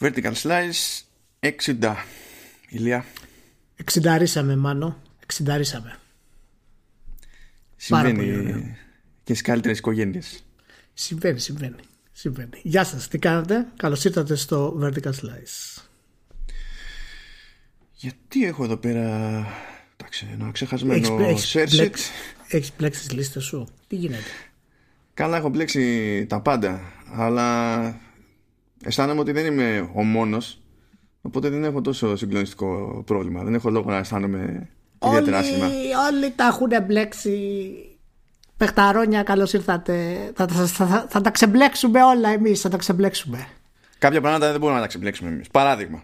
Vertical Slice 60. Ηλία. Εξινταρίσαμε, μάνο. Εξινταρίσαμε. Συμβαίνει και στις καλύτερες οικογένειες. Συμβαίνει, συμβαίνει. συμβαίνει. Γεια σας, τι κάνετε. Καλώς ήρθατε στο Vertical Slice. Γιατί έχω εδώ πέρα. Εντάξει, ένα ξεχασμένο search. Έχεις μπλέξει τις λίστες σου. Τι γίνεται; Καλά, έχω μπλέξει τα πάντα. Αλλά αισθάνομαι ότι δεν είμαι ο μόνος. Οπότε δεν έχω τόσο συγκλονιστικό πρόβλημα. Δεν έχω λόγο να αισθάνομαι ιδιαίτερα άσχημα. Όλοι τα έχουν μπλέξει. Πεχταρόνια, καλώς ήρθατε. Θα, θα, θα, θα, τα ξεμπλέξουμε όλα εμείς. Θα τα ξεμπλέξουμε. Κάποια πράγματα δεν μπορούμε να τα ξεμπλέξουμε εμείς. Παράδειγμα.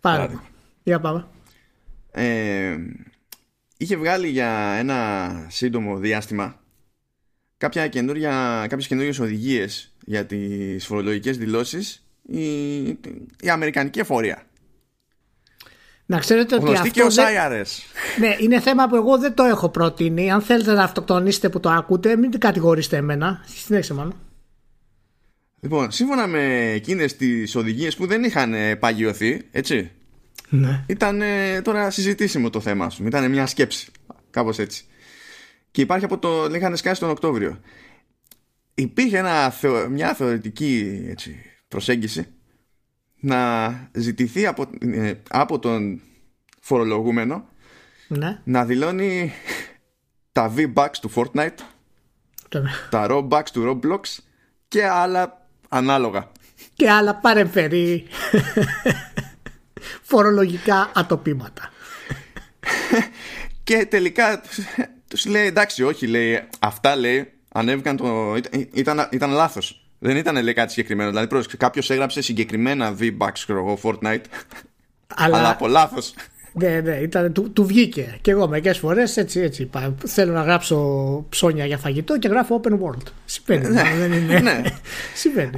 Παράδειγμα. Για πάμε. Ε, είχε βγάλει για ένα σύντομο διάστημα κάποια καινούρια, κάποιες καινούριες οδηγίες για τις φορολογικές δηλώσεις η, η Αμερικανική εφορία. Να ξέρετε ότι αυτό και ο δεν... Ναι, είναι θέμα που εγώ δεν το έχω προτείνει. Αν θέλετε να αυτοκτονήσετε που το ακούτε, μην την κατηγορήσετε εμένα. Συνέχισε μόνο. Λοιπόν, σύμφωνα με εκείνες τις οδηγίες που δεν είχαν παγιωθεί, έτσι. Ναι. Ήταν τώρα συζητήσιμο το θέμα σου. Ήταν μια σκέψη. Κάπως έτσι. Και υπάρχει από το. Είχαν σκάσει τον Οκτώβριο. Υπήρχε ένα, μια θεωρητική έτσι, προσέγγιση να ζητηθεί από, ε, από τον φορολογούμενο ναι. να δηλώνει τα V-Bucks του Fortnite, τα Robux του Roblox και άλλα ανάλογα. Και άλλα παρεμφερεί φορολογικά ατοπήματα. και τελικά τους λέει εντάξει όχι λέει αυτά λέει ανέβηκαν το... ήταν, ήταν λάθος δεν ήταν λέει κάτι συγκεκριμένο. Δηλαδή, κάποιος έγραψε συγκεκριμένα V-Bucks, εγώ, Fortnite. Αλλά, αλλά από λάθος. Ναι, ναι, ήταν, του, του βγήκε. Και εγώ μερικές φορές έτσι, έτσι είπα. Θέλω να γράψω ψώνια για φαγητό και γράφω open world. Συμβαίνει. Ναι, δεν είναι. ναι. Συμβαίνει.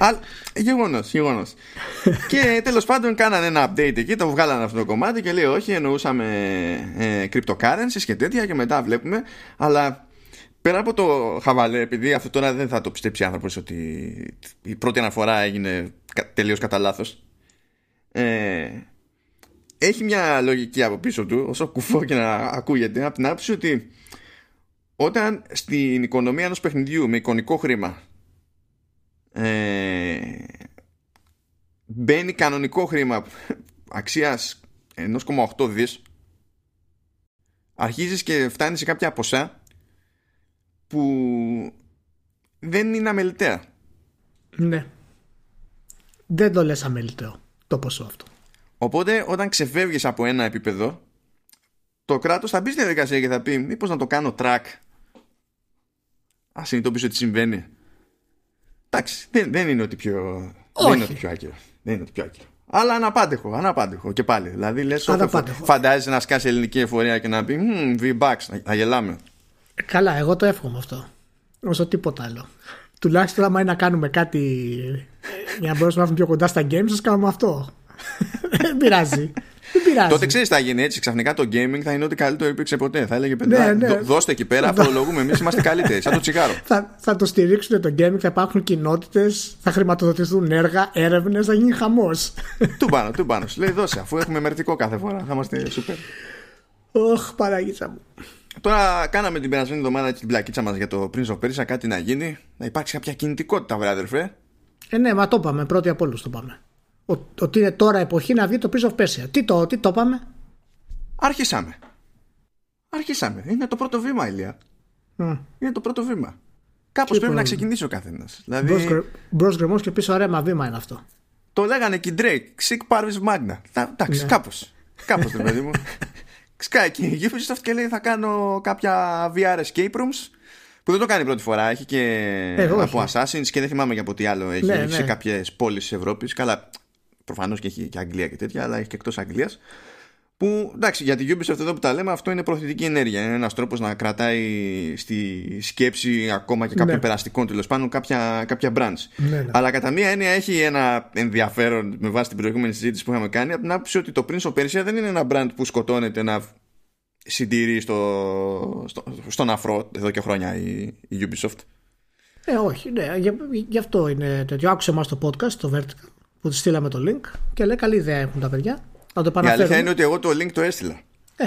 Γεγονός, γεγονός. και τέλος πάντων κάνανε ένα update εκεί, το βγάλανε αυτό το κομμάτι και λέει: Όχι, εννοούσαμε ε, cryptocurrencies και τέτοια. Και μετά βλέπουμε. Αλλά πέρα από το χαβαλέ, επειδή αυτό τώρα δεν θα το πιστέψει άνθρωπος ότι η πρώτη αναφορά έγινε τελείως κατά λάθος. Ε, έχει μια λογική από πίσω του, όσο κουφό και να ακούγεται, από την άποψη ότι όταν στην οικονομία ενός παιχνιδιού με εικονικό χρήμα ε, μπαίνει κανονικό χρήμα αξίας 1,8 δις αρχίζεις και φτάνεις σε κάποια ποσά που δεν είναι αμεληταία. Ναι. Δεν το λες αμεληταίο το ποσό αυτό. Οπότε όταν ξεφεύγεις από ένα επίπεδο το κράτος θα μπει στη διαδικασία και θα πει μήπως να το κάνω track Α συνειδητοποιήσω τι συμβαίνει. Εντάξει, δεν, δεν είναι ότι πιο. Όχι. Δεν είναι ότι πιο άκυρο. Δεν είναι ότι πιο άκυρο. Αλλά αναπάντεχο, αναπάντεχο και πάλι. Δηλαδή λες, φαντάζεσαι να σκάσει ελληνική εφορία και να πει V-Bucks, να γελάμε. Καλά, εγώ το εύχομαι αυτό. Όσο τίποτα άλλο. Τουλάχιστον άμα είναι να κάνουμε κάτι για να μπορέσουμε να έρθουμε πιο κοντά στα games, σα κάνουμε αυτό. Δεν πειράζει. Δεν πειράζει. Τότε ξέρεις τι θα γίνει έτσι. Ξαφνικά το gaming θα είναι ότι καλύτερο υπήρξε ποτέ. Θα έλεγε παιδιά, ναι, ναι. δώστε εκεί πέρα, απολογούμε. Εμείς είμαστε καλύτεροι. Σαν το τσιγάρο. θα, θα το στηρίξουν το gaming, θα υπάρχουν κοινότητες, θα χρηματοδοτηθούν έργα, έρευνες, θα γίνει χαμός. του πάνω, του πάνω. Λέει δώσε, αφού έχουμε μερτικό κάθε φορά. Θα είμαστε super. Ωχ, παραγίτσα μου. Τώρα κάναμε την περασμένη εβδομάδα την πλακίτσα μας για το Prince of Persia, κάτι να γίνει. Να υπάρξει κάποια κινητικότητα, βρε αδερφέ. Ε, ναι, μα το είπαμε. Πρώτοι από όλους το πάμε. Ότι είναι τώρα εποχή να βγει το Prince of Persia. Τι το, τι το είπαμε. Άρχισαμε. Άρχισαμε. Είναι το πρώτο βήμα, Ηλία. Mm. Είναι το πρώτο βήμα. Κάπως πρέπει να ξεκινήσει ο καθένας. Δηλαδή... Μπρος γκρεμό και πίσω ρέμα βήμα είναι αυτό. Το λέγανε και Drake. Sick Parvis Magna. Εντάξει, ναι. κάπως. Κάπως το παιδί μου. Σκάει και η Ubisoft και λέει θα κάνω κάποια VR escape rooms που δεν το κάνει πρώτη φορά. Έχει και ε, από Assassins και δεν θυμάμαι για από τι άλλο έχει. Ναι, έχει ναι. σε κάποιες πόλεις της Ευρώπης. Καλά, προφανώς και έχει και Αγγλία και τέτοια, αλλά έχει και εκτός Αγγλίας. Που εντάξει, για την Ubisoft εδώ που τα λέμε, αυτό είναι προθετική ενέργεια. Είναι ένας τρόπος να κρατάει στη σκέψη ακόμα και κάποιων Ναι. περαστικών τέλος πάντων κάποια, κάποια branch. Ναι, ναι. Αλλά κατά μία έννοια έχει ένα ενδιαφέρον με βάση την προηγούμενη συζήτηση που είχαμε κάνει από την άποψη ότι το Prince of Persia δεν είναι ένα brand που σκοτώνεται να συντηρεί στο, στο, στον αφρό εδώ και χρόνια η, η Ubisoft. Ε, όχι, ναι. Γι, γι' αυτό είναι τέτοιο. Άκουσε μας το podcast, το Vertical, που του στείλαμε το link και λέει καλή ιδέα έχουν τα παιδιά. Θα το Η αλήθεια επαναφέρουμε. είναι ότι εγώ το link το έστειλα. Ε,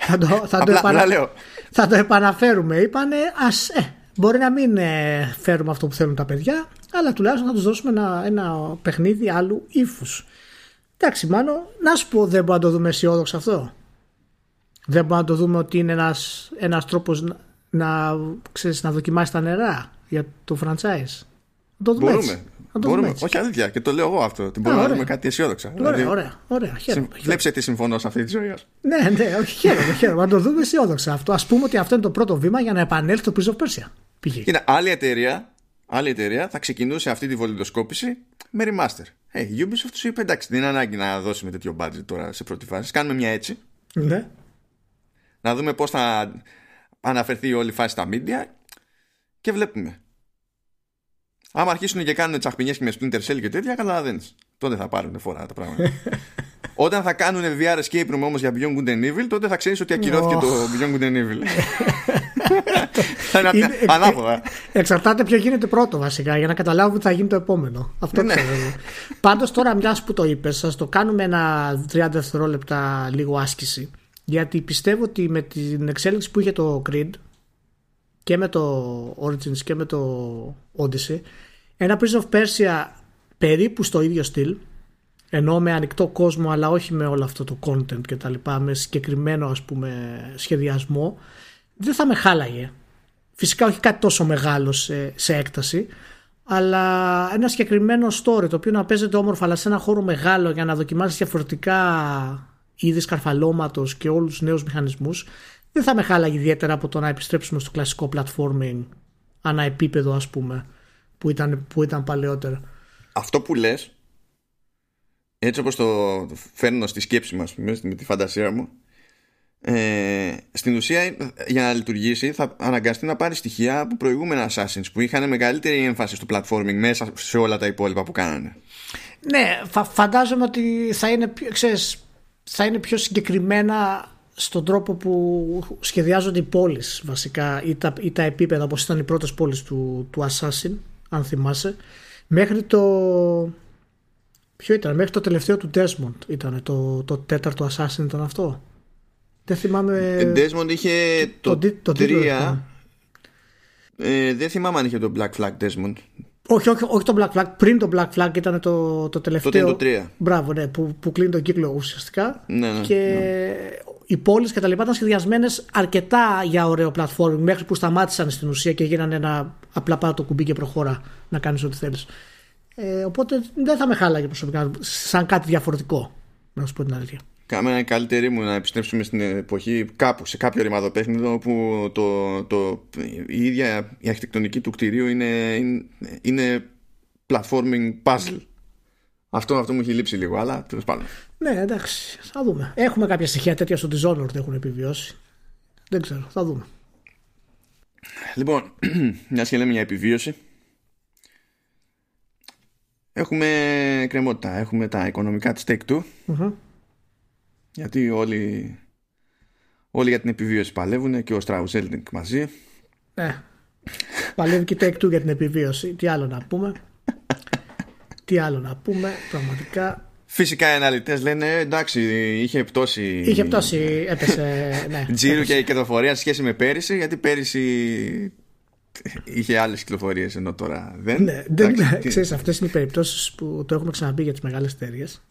θα, το, θα, το Απλά, επανα- απλά λέω. θα το επαναφέρουμε. Είπανε, ας, ε, μπορεί να μην ε, φέρουμε αυτό που θέλουν τα παιδιά, αλλά τουλάχιστον θα τους δώσουμε ένα, ένα παιχνίδι άλλου ύφους. Εντάξει, μάλλον, να σου πω, δεν μπορούμε να το δούμε αισιόδοξο αυτό. Δεν μπορούμε να το δούμε ότι είναι ένας, ένας τρόπος να, να, ξέρεις, να δοκιμάσει τα νερά για το franchise. Να το δούμε Μπορούμε. έτσι. Να το Μπορούμε. δούμε έτσι. Όχι αλήθεια. Και το λέω εγώ αυτό. Ότι μπορούμε να ωραία. δούμε κάτι αισιόδοξα. Ωραία, Δηλαδή, ωραία, ωραία. Χαίρομαι, συμ- Βλέψε τι συμφωνώ σε αυτή τη ζωή. Ναι, ναι, όχι, χαίρομαι, χαίρομαι. Να το δούμε αισιόδοξα αυτό. Α πούμε ότι αυτό είναι το πρώτο βήμα για να επανέλθει το Prince of Persia. Π.χ. Κοίτα, άλλη εταιρεία, άλλη εταιρεία θα ξεκινούσε αυτή τη βολιδοσκόπηση με remaster. Hey, η Ubisoft σου είπε εντάξει, δεν είναι ανάγκη να δώσουμε τέτοιο budget τώρα σε πρώτη φάση. Κάνουμε μια έτσι. Ναι. Να δούμε πώς θα αναφερθεί όλη η φάση στα media και βλέπουμε. Άμα αρχίσουν και κάνουν τσαχπινιές και με Splinter Cell και τέτοια, καταλαβαίνει. Τότε θα πάρουν φορά τα πράγματα. Όταν θα κάνουν VR escape room όμως για Beyond Good and Evil, τότε θα ξέρεις ότι ακυρώθηκε Οχ. το Beyond Good and Evil. θα είναι Είναι- ανάποδα. Εξαρτάται ποιο γίνεται πρώτο βασικά για να καταλάβουμε τι θα γίνει το επόμενο. Αυτό Ναι. ξέρω. εγώ. Πάντως τώρα, μιας που το είπες, σα το κάνουμε ένα 30 δευτερόλεπτα λίγο άσκηση. Γιατί πιστεύω ότι με την εξέλιξη που είχε το Creed και με το Origins και με το Odyssey, ένα Prince of Persia περίπου στο ίδιο στυλ, ενώ με ανοιχτό κόσμο αλλά όχι με όλο αυτό το content και τα λοιπά, με συγκεκριμένο ας πούμε σχεδιασμό, δεν θα με χάλαγε. Φυσικά όχι κάτι τόσο μεγάλο σε, σε έκταση, αλλά ένα συγκεκριμένο story το οποίο να παίζεται όμορφα αλλά σε ένα χώρο μεγάλο για να δοκιμάσεις διαφορετικά είδη σκαρφαλώματος και όλους τους νέους μηχανισμούς δεν θα με χάλαγε ιδιαίτερα από το να επιστρέψουμε στο κλασικό platforming ανά επίπεδο ας πούμε που ήταν, που ήταν παλαιότερα. αυτό που λες έτσι όπως το φέρνω στη σκέψη μας με με τη φαντασία μου ε, στην ουσία για να λειτουργήσει θα αναγκαστεί να πάρει στοιχεία από προηγούμενα Assassins που είχαν μεγαλύτερη έμφαση στο platforming μέσα σε όλα τα υπόλοιπα που κάνανε Ναι, φα- φαντάζομαι ότι θα είναι, πιο, ξέρεις, θα είναι πιο συγκεκριμένα στον τρόπο που σχεδιάζονται οι πόλεις βασικά ή τα, ή τα επίπεδα όπως ήταν οι πρώτες πόλεις του, του Assassin αν θυμάσαι μέχρι το ποιο ήταν, μέχρι το τελευταίο του Desmond ήταν το, το τέταρτο Assassin ήταν αυτό δεν θυμάμαι ε, Desmond είχε το, το τι- το τίτλο 3 ήταν. ε, δεν θυμάμαι αν είχε το Black Flag Desmond όχι, όχι, όχι το Black Flag. Πριν το Black Flag ήταν το, το τελευταίο. είναι το τρία. Μπράβο, ναι, που, που κλείνει τον κύκλο ουσιαστικά. Ναι, ναι, και οι πόλεις και τα λοιπά ήταν σχεδιασμένες αρκετά για ωραίο platforming μέχρι που σταμάτησαν στην ουσία και γίνανε ένα απλά πάω το κουμπί και προχώρα να κάνεις ό,τι θέλεις. Ε, οπότε δεν θα με χάλαγε προσωπικά σαν κάτι διαφορετικό. Να σου πω την αλήθεια. Κάμε καλύτερη μου να επιστρέψουμε στην εποχή κάπου σε κάποιο ρημαδοπέχνητο όπου το, το, η ίδια η αρχιτεκτονική του κτηρίου είναι, είναι, είναι platforming puzzle. Αυτό, αυτό μου έχει λείψει λίγο, αλλά τέλος πάντων. Ναι, εντάξει, θα δούμε. Έχουμε κάποια στοιχεία τέτοια στο Dishonored έχουν επιβιώσει. Δεν ξέρω, θα δούμε. Λοιπόν, μια και λέμε για επιβίωση. Έχουμε κρεμότητα. Έχουμε τα οικονομικά της Take-Two. Μμμ. Γιατί όλοι, όλοι για την επιβίωση παλεύουν και ο Strauss Zelnick μαζί. Ναι. Παλεύει και η Take Two για την επιβίωση. Τι άλλο να πούμε. Τι άλλο να πούμε. Πραγματικά. Φυσικά οι αναλυτές λένε «Ε, εντάξει είχε πτώση Είχε πτώση. Έπεσε. Ναι. τζίρου και κερδοφορία σε σχέση με πέρυσι γιατί πέρυσι είχε άλλες κυκλοφορίες ενώ τώρα δεν. Ναι, δεν, Εντάξει, τι- ξέρεις, αυτές είναι οι περιπτώσεις που το έχουμε ξαναπεί για τις μεγάλες εταιρείες.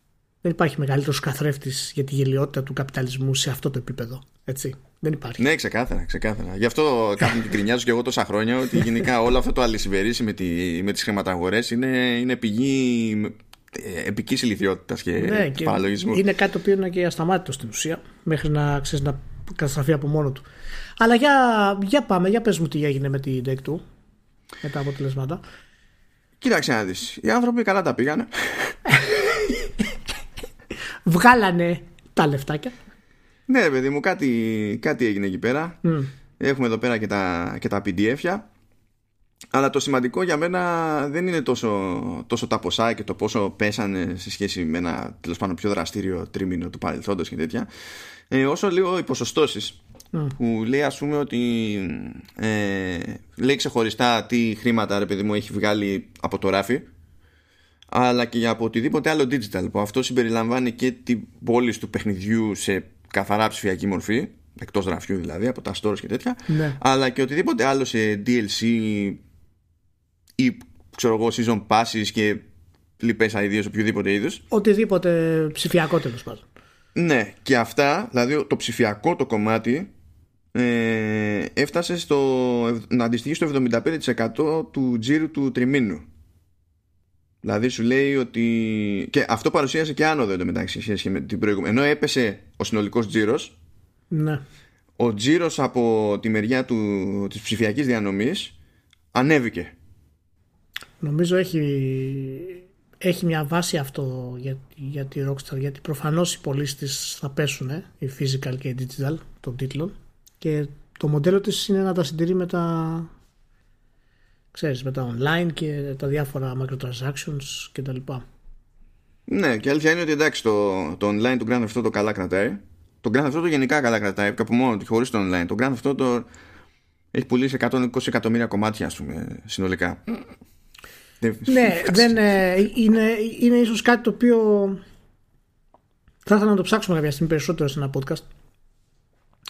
Δεν υπάρχει μεγαλύτερος καθρέφτης για τη γελιότητα του καπιταλισμού σε αυτό το επίπεδο. Έτσι. Δεν υπάρχει. Ναι, ξεκάθαρα, ξεκάθαρα. Γι' αυτό κάθομαι και γκρινιάζω και εγώ τόσα χρόνια ότι γενικά όλο αυτό το αλυσιβερίσι με, τη, με τις χρηματαγορές είναι, είναι πηγή ε, επικής ηλικιότητας και Ναι, και παραλογισμού. είναι κάτι το οποίο είναι και ασταμάτητο στην ουσία μέχρι να, ξέρεις, να καταστραφεί από μόνο του. Αλλά για, για πάμε, για πες μου τι έγινε με την Take Two με τα αποτελέσματα. Κοίταξε να δεις. Οι άνθρωποι καλά τα πήγανε. Βγάλανε τα λεφτάκια. ναι, ρε παιδί μου, κάτι, κάτι έγινε εκεί πέρα. Έχουμε εδώ πέρα και τα, και τα PDF. Αλλά το σημαντικό για μένα δεν είναι τόσο, τόσο τα ποσά και το πόσο πέσανε σε σχέση με ένα τέλος πάντων πιο δραστήριο τρίμηνο του παρελθόντος και τέτοια. Ε, όσο λίγο οι ποσοστώσεις που λέει ας πούμε ότι ε, λέει ξεχωριστά τι χρήματα ρε παιδί μου έχει βγάλει από το ράφι αλλά και για από οτιδήποτε άλλο digital που αυτό συμπεριλαμβάνει και την πόλη του παιχνιδιού σε καθαρά ψηφιακή μορφή εκτός γραφιού δηλαδή από τα stores και τέτοια Ναι. αλλά και οτιδήποτε άλλο σε DLC ή ξέρω εγώ season passes και λοιπές ideas οποιοδήποτε είδους Οτιδήποτε ψηφιακό τέλος πάντων. ναι και αυτά δηλαδή το ψηφιακό το κομμάτι ε, έφτασε στο, να αντιστοιχεί στο 75% του τζίρου του τριμήνου Δηλαδή σου λέει ότι. και αυτό παρουσίασε και άνοδο εντωμεταξύ σε σχέση με την προηγούμενη. Ενώ έπεσε ο συνολικός τζίρος, Ναι. ο τζίρος από τη μεριά του, της ψηφιακής διανομής ανέβηκε. Νομίζω έχει, έχει μια βάση αυτό για, για τη Rockstar γιατί προφανώς οι πωλήσεις της θα πέσουν ε, οι physical και οι digital των τίτλων και το μοντέλο της είναι να τα συντηρεί με τα ξέρεις, με τα online και τα διάφορα microtransactions και τα λοιπά. Ναι, και η αλήθεια είναι ότι εντάξει το, το online του Grand Theft Auto καλά κρατάει. Το Grand Theft Auto γενικά καλά κρατάει, κάπου μόνο χωρίς το online. Το Grand Theft Auto έχει πουλήσει 120 εκατομμύρια κομμάτια, ας πούμε, συνολικά. Δεν- ναι, δεν, ε, είναι, είναι ίσως κάτι το οποίο θα ήθελα να το ψάξουμε κάποια στιγμή περισσότερο σε ένα podcast.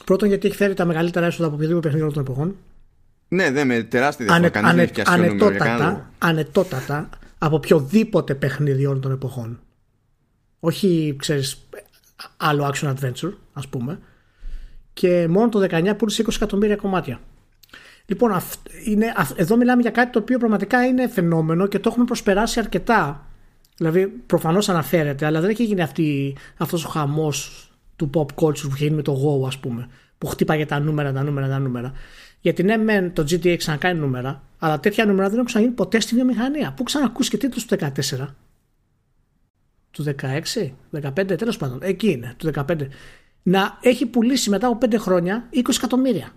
Πρώτον γιατί έχει φέρει τα μεγαλύτερα έσοδα από οποιοδήποτε παιχνίδι όλων των εποχών. Ναι, δεν με τεράστια διαφορά. Ανε, Κανείς δεν ανε, έχει πιάσει το νούμερο για κανένα λόγο. ανετότατα, ανετότατα από οποιοδήποτε παιχνίδι όλων των εποχών. Όχι, ξέρεις, άλλο action adventure, ας πούμε. Και μόνο το 19 πούλησε 20 εκατομμύρια κομμάτια. Λοιπόν, αυ- είναι, αυ- εδώ μιλάμε για κάτι το οποίο πραγματικά είναι φαινόμενο και το έχουμε προσπεράσει αρκετά. Δηλαδή, προφανώς αναφέρεται, αλλά δεν έχει γίνει αυτή, αυτός ο χαμός του pop culture που είχε γίνει με το Go, ας πούμε. Που χτύπαγε τα νούμερα, τα νούμερα, τα νούμερα. Γιατί ναι, μεν το GTA έχει ξανακάνει νούμερα, αλλά τέτοια νούμερα δεν έχουν ξαναγίνει ποτέ στη βιομηχανία. Πού ξανακούσει και τίτλους του 14. Του 16, 15, τέλος πάντων. Εκεί είναι, του 15. Να έχει πουλήσει μετά από 5 χρόνια 20 εκατομμύρια.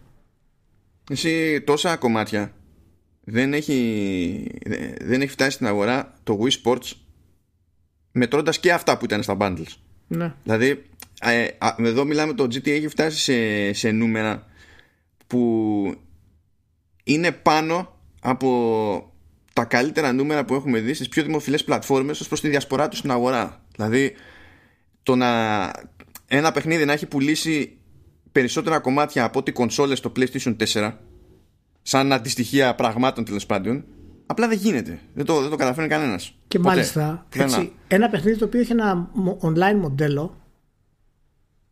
Εσύ τόσα κομμάτια δεν έχει, δεν έχει φτάσει στην αγορά το Wii Sports μετρώντας και αυτά που ήταν στα bundles. Ναι. Δηλαδή, ε, α, εδώ μιλάμε το GTA έχει φτάσει σε, σε νούμερα που είναι πάνω από τα καλύτερα νούμερα που έχουμε δει στις πιο δημοφιλές πλατφόρμες ως προς τη διασπορά του στην αγορά. Δηλαδή, το να ένα παιχνίδι να έχει πουλήσει περισσότερα κομμάτια από ό,τι κονσόλες στο PlayStation 4 σαν αντιστοιχεία πραγμάτων τέλος πάντων απλά δεν γίνεται. Δεν το, δεν το καταφέρνει κανένας. Και Ποτέ. μάλιστα Πουθενά. έτσι, ένα παιχνίδι το οποίο έχει ένα μο- online μοντέλο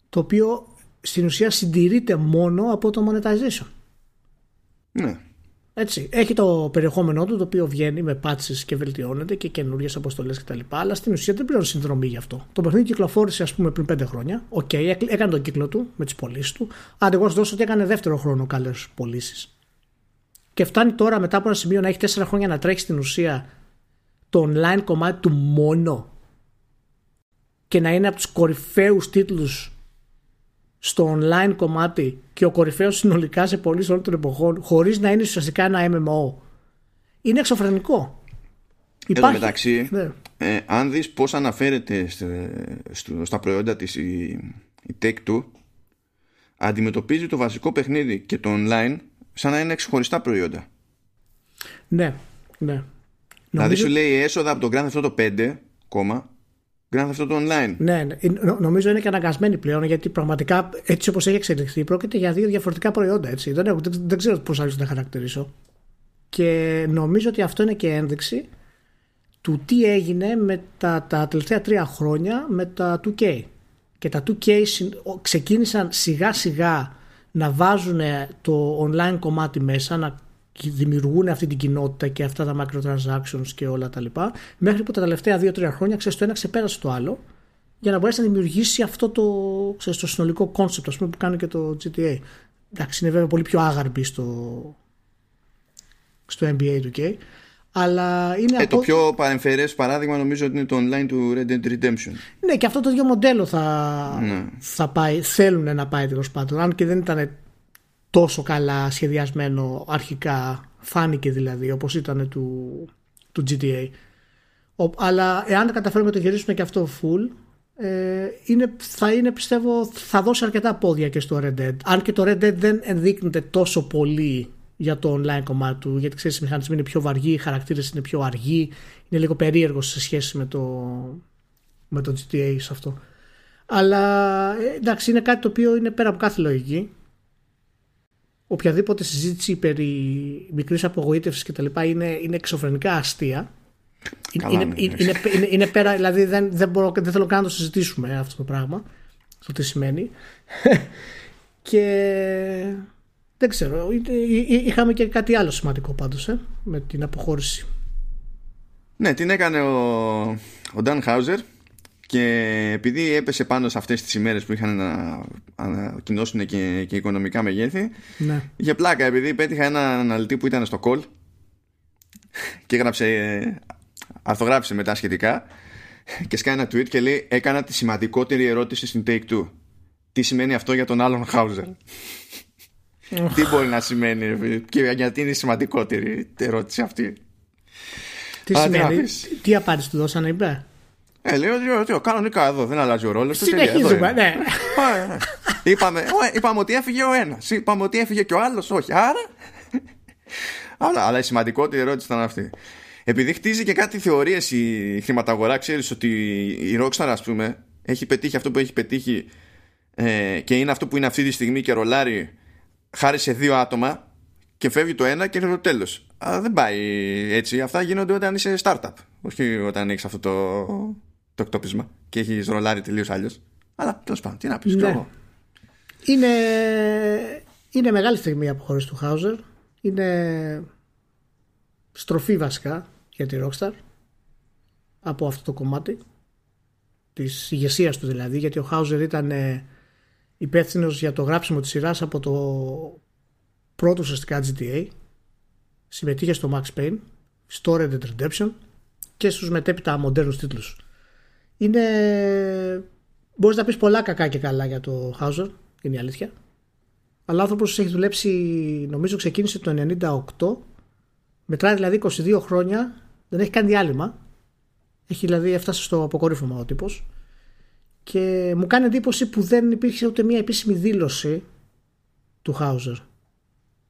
το οποίο στην ουσία συντηρείται μόνο από το monetization. Ναι. Έτσι, έχει το περιεχόμενό του το οποίο βγαίνει με patches και βελτιώνεται και καινούριες αποστολές κτλ. Αλλά στην ουσία δεν πληρώνει συνδρομή γι' αυτό. Το παιχνίδι κυκλοφόρησε, ας πούμε, πριν 5 χρόνια. Οκ, έκλ- έκανε τον κύκλο του με τις πωλήσεις του. Αν εγώ σου δώσω ότι έκανε δεύτερο χρόνο καλές πωλήσεις. Και φτάνει τώρα μετά από ένα σημείο να έχει 4 χρόνια να τρέχει στην ουσία το online κομμάτι του μόνο και να είναι από τους κορυφαίους τίτλους στο online κομμάτι και ο κορυφαίος συνολικά σε πωλήσει όλων των εποχών χωρίς να είναι ουσιαστικά ένα MMO είναι εξωφρενικό. Εν τω μεταξύ, Ναι. ε, αν δεις πώς αναφέρεται στο, στο- στα προϊόντα της η, η Take-Two αντιμετωπίζει το βασικό παιχνίδι και το online σαν να είναι ξεχωριστά προϊόντα. ναι, ναι. Δηλαδή Νομίζω- σου λέει έσοδα από το Grand Theft Auto 5, κόμμα, Grand Theft Auto Online. Ναι, ναι. Ε, νο- νομίζω είναι και αναγκασμένοι πλέον γιατί πραγματικά έτσι όπως έχει εξελιχθεί πρόκειται για δύο διαφορετικά προϊόντα. Έτσι. Δεν, έχω- δεν, δεν ξέρω πώς άλλους να τα χαρακτηρίσω. Και νομίζω ότι αυτό είναι και ένδειξη του τι έγινε με τα, τα τελευταία τρία χρόνια με τα 2K. Και τα 2K συν- ο- ξεκίνησαν σιγά σιγά να βάζουν το online κομμάτι μέσα, να δημιουργούν αυτή την κοινότητα και αυτά τα microtransactions και όλα τα λοιπά, μέχρι που τα τελευταία 2-3 χρόνια ξέρεις, το ένα ξεπέρασε το άλλο για να μπορέσει να δημιουργήσει αυτό το, ξέρεις, το συνολικό concept ας πούμε, που κάνει και το GTA. Εντάξει, είναι βέβαια πολύ πιο άγαρμπη στο, στο NBA 2K, αλλά είναι Ε, από... το πιο παρεμφερές παράδειγμα νομίζω ότι είναι το online του Red Dead Redemption. Ναι, και αυτό το ίδιο μοντέλο θα, Ναι. θα πάει, θέλουν να πάει τέλος πάντων. Αν και δεν ήταν τόσο καλά σχεδιασμένο αρχικά, φάνηκε δηλαδή όπως ήταν του, του GTA. Ο, αλλά εάν καταφέρουμε να το γυρίσουμε και αυτό full, ε, είναι, θα είναι πιστεύω θα δώσει αρκετά πόδια και στο Red Dead. Αν και το Red Dead δεν ενδείκνεται τόσο πολύ για το online κομμάτι του, γιατί ξέρεις οι μηχανισμοί είναι πιο βαργοί, οι χαρακτήρες είναι πιο αργοί, είναι λίγο περίεργο σε σχέση με το, με το GTA σε αυτό. Αλλά ε, εντάξει είναι κάτι το οποίο είναι πέρα από κάθε λογική. Οποιαδήποτε συζήτηση περί μικρής απογοήτευσης και τα λοιπά είναι, είναι εξωφρενικά αστεία. είναι, ναι, είναι, είναι, είναι, πέρα, δηλαδή δεν, δεν, μπορώ, δεν θέλω καν να το συζητήσουμε αυτό το πράγμα. Το τι σημαίνει. και δεν ξέρω. Είχαμε και κάτι άλλο σημαντικό πάντως ε, με την αποχώρηση. Ναι, την έκανε ο, ο Dan Hauser και επειδή έπεσε πάνω σε αυτές τις ημέρες που είχαν να ανακοινώσουν και, και οικονομικά μεγέθη ναι. είχε πλάκα επειδή πέτυχα ένα αναλυτή που ήταν στο call και έγραψε αρθογράφησε μετά σχετικά και σκάει ένα tweet και λέει έκανα τη σημαντικότερη ερώτηση στην Take Two. Τι σημαίνει αυτό για τον άλλον Χάουζερ; Τι μπορεί να σημαίνει και γιατί είναι η σημαντικότερη ερώτηση αυτή; Τι σημαίνει, τι απάντηση του δώσανε είπε; Ε, λέει ότι κανονικά εδώ δεν αλλάζει ο ρόλος του. Συνεχίζουμε, ναι. ναι. είπαμε, είπαμε ότι έφυγε ο ένας. Είπαμε ότι έφυγε και ο άλλος. Όχι. Άρα. αλλά, αλλά η σημαντικότερη ερώτηση ήταν αυτή. Επειδή χτίζει και κάτι θεωρίες η χρηματαγορά, ξέρεις ότι η Rockstar, ας πούμε, έχει πετύχει αυτό που έχει πετύχει ε, και είναι αυτό που είναι αυτή τη στιγμή και ρολάρει χάρη σε δύο άτομα και φεύγει το ένα και είναι το τέλος. δεν πάει έτσι. Αυτά γίνονται όταν είσαι startup. Όχι όταν έχεις αυτό το, το εκτόπισμα και έχει ρολάρει τελείως αλλιώ. Αλλά τέλος πάντων, τι να πεις, ναι. Είναι, είναι μεγάλη στιγμή η αποχώρηση του Χάουζερ. Είναι στροφή βασικά για τη Rockstar από αυτό το κομμάτι της ηγεσίας του δηλαδή γιατί ο Χάουζερ ήταν ε, υπεύθυνος για το γράψιμο της σειράς από το πρώτο ουσιαστικά GTA συμμετείχε στο Max Payne στο Red Dead Redemption και στους μετέπειτα μοντέρνους τίτλους είναι. Μπορείς να πεις πολλά κακά και καλά για το Hauser, είναι η αλήθεια. Αλλά ο άνθρωπος έχει δουλέψει, νομίζω ξεκίνησε το 98, μετράει δηλαδή 22 χρόνια, δεν έχει κάνει διάλειμμα. Έχει δηλαδή έφτασε στο αποκορύφωμα ο τύπος. Και μου κάνει εντύπωση που δεν υπήρχε ούτε μία επίσημη δήλωση του Χάουζερ.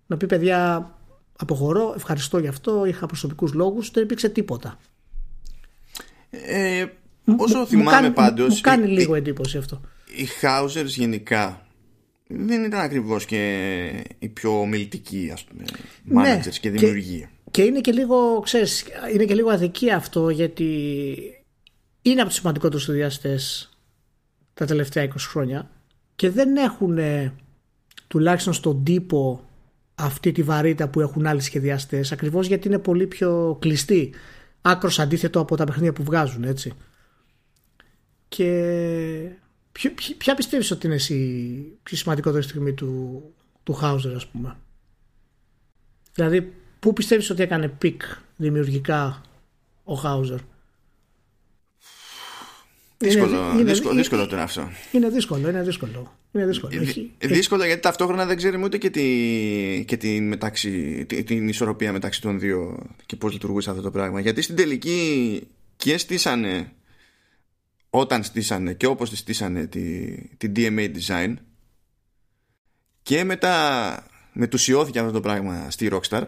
Να πει παιδιά, αποχωρώ, ευχαριστώ γι' αυτό, είχα προσωπικούς λόγους, δεν υπήρξε τίποτα. Ε, Όσο θυμάμαι πάντως. Μου κάνει λίγο εντύπωση αυτό. Οι Housers γενικά δεν ήταν ακριβώς και οι πιο ομιλητικοί ας πούμε, ναι, managers και δημιουργοί. Και, και, είναι και λίγο, ξέρεις, είναι και λίγο αδικία αυτό γιατί είναι από τους σημαντικότερους σχεδιαστέ τα τελευταία 20 χρόνια και δεν έχουν τουλάχιστον στον τύπο αυτή τη βαρύτητα που έχουν άλλοι σχεδιαστές ακριβώς γιατί είναι πολύ πιο κλειστοί άκρος αντίθετο από τα παιχνίδια που βγάζουν έτσι και ποιο, ποια πιστεύεις ότι είναι η πιο σημαντικότερη στιγμή του, του Χάουζερ ας πούμε; Δηλαδή πού πιστεύεις ότι έκανε peak δημιουργικά ο Χάουζερ; Δύσκολο, είναι, δύσκολο, είναι, δύσκολο τώρα αυτό. Είναι δύσκολο, είναι δύσκολο. Είναι δύσκολο. Ε, έχει, δύσκολο γιατί ταυτόχρονα δεν ξέρουμε ούτε και, τη, και την, μεταξύ, την ισορροπία μεταξύ των δύο και πώς λειτουργούσε αυτό το πράγμα. Γιατί στην τελική και στήσανε όταν στήσανε και όπως τη στήσανε τη, τη DMA Design και μετά μετουσιώθηκε αυτό το πράγμα στη Rockstar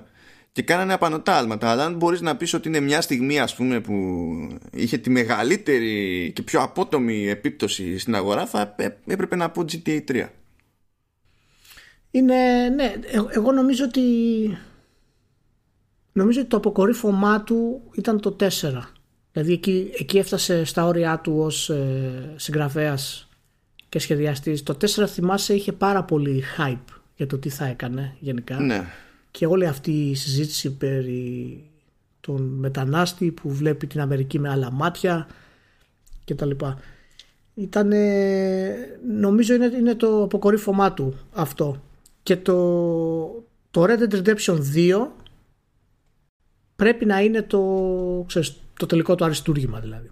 και κάνανε απανοτά άλματα. Αλλά αν μπορείς να πεις ότι είναι μια στιγμή ας πούμε που είχε τη μεγαλύτερη και πιο απότομη επίπτωση στην αγορά θα έπρεπε να πω GTA 3 είναι ναι ε, εγώ νομίζω ότι νομίζω ότι το αποκορύφωμά του ήταν το 4 Δηλαδή εκεί, εκεί έφτασε στα όρια του ως ε, συγγραφέας και σχεδιαστής. Το 4 θυμάσαι είχε πάρα πολύ hype για το τι θα έκανε γενικά. Ναι. Και όλη αυτή η συζήτηση περί τον μετανάστη που βλέπει την Αμερική με άλλα μάτια και τα λοιπά. Ήτανε, νομίζω είναι, είναι το αποκορύφωμά του αυτό. Και το, το Red Dead Redemption 2 πρέπει να είναι το, ξέρεις, το τελικό του αριστούργημα δηλαδή.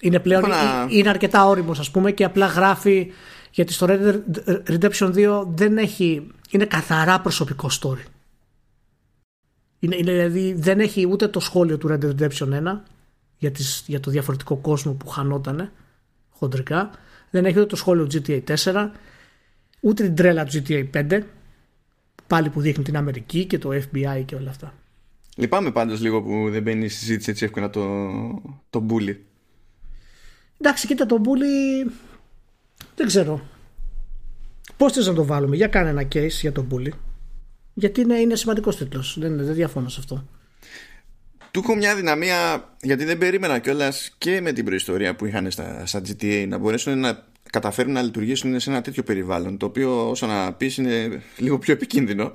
Είναι πλέον, είναι αρκετά όριμος ας πούμε και απλά γράφει γιατί στο Red Redemption 2 δεν έχει, είναι καθαρά προσωπικό story. Είναι, είναι, δηλαδή δεν έχει ούτε το σχόλιο του Red Dead Redemption 1 για, τις, για το διαφορετικό κόσμο που χανότανε χοντρικά. Δεν έχει ούτε το σχόλιο του GTA 4 ούτε την τρέλα του GTA 5 πάλι που δείχνει την Αμερική και το FBI και όλα αυτά. Λυπάμαι πάντως λίγο που δεν μπαίνει η συζήτηση έτσι εύκολα το, το μπούλι. Εντάξει, κοίτα το μπούλι. Δεν ξέρω. Πώς θες να το βάλουμε, για κάνε ένα case για το μπούλι. Γιατί είναι, είναι σημαντικός τίτλος. Δεν, δεν διαφωνώ σε αυτό. Του έχω μια δυναμία γιατί δεν περίμενα κιόλας και με την προϊστορία που είχαν στα, στα GTA να μπορέσουν να καταφέρουν να λειτουργήσουν σε ένα τέτοιο περιβάλλον. Το οποίο, όσο να πεις, είναι λίγο πιο επικίνδυνο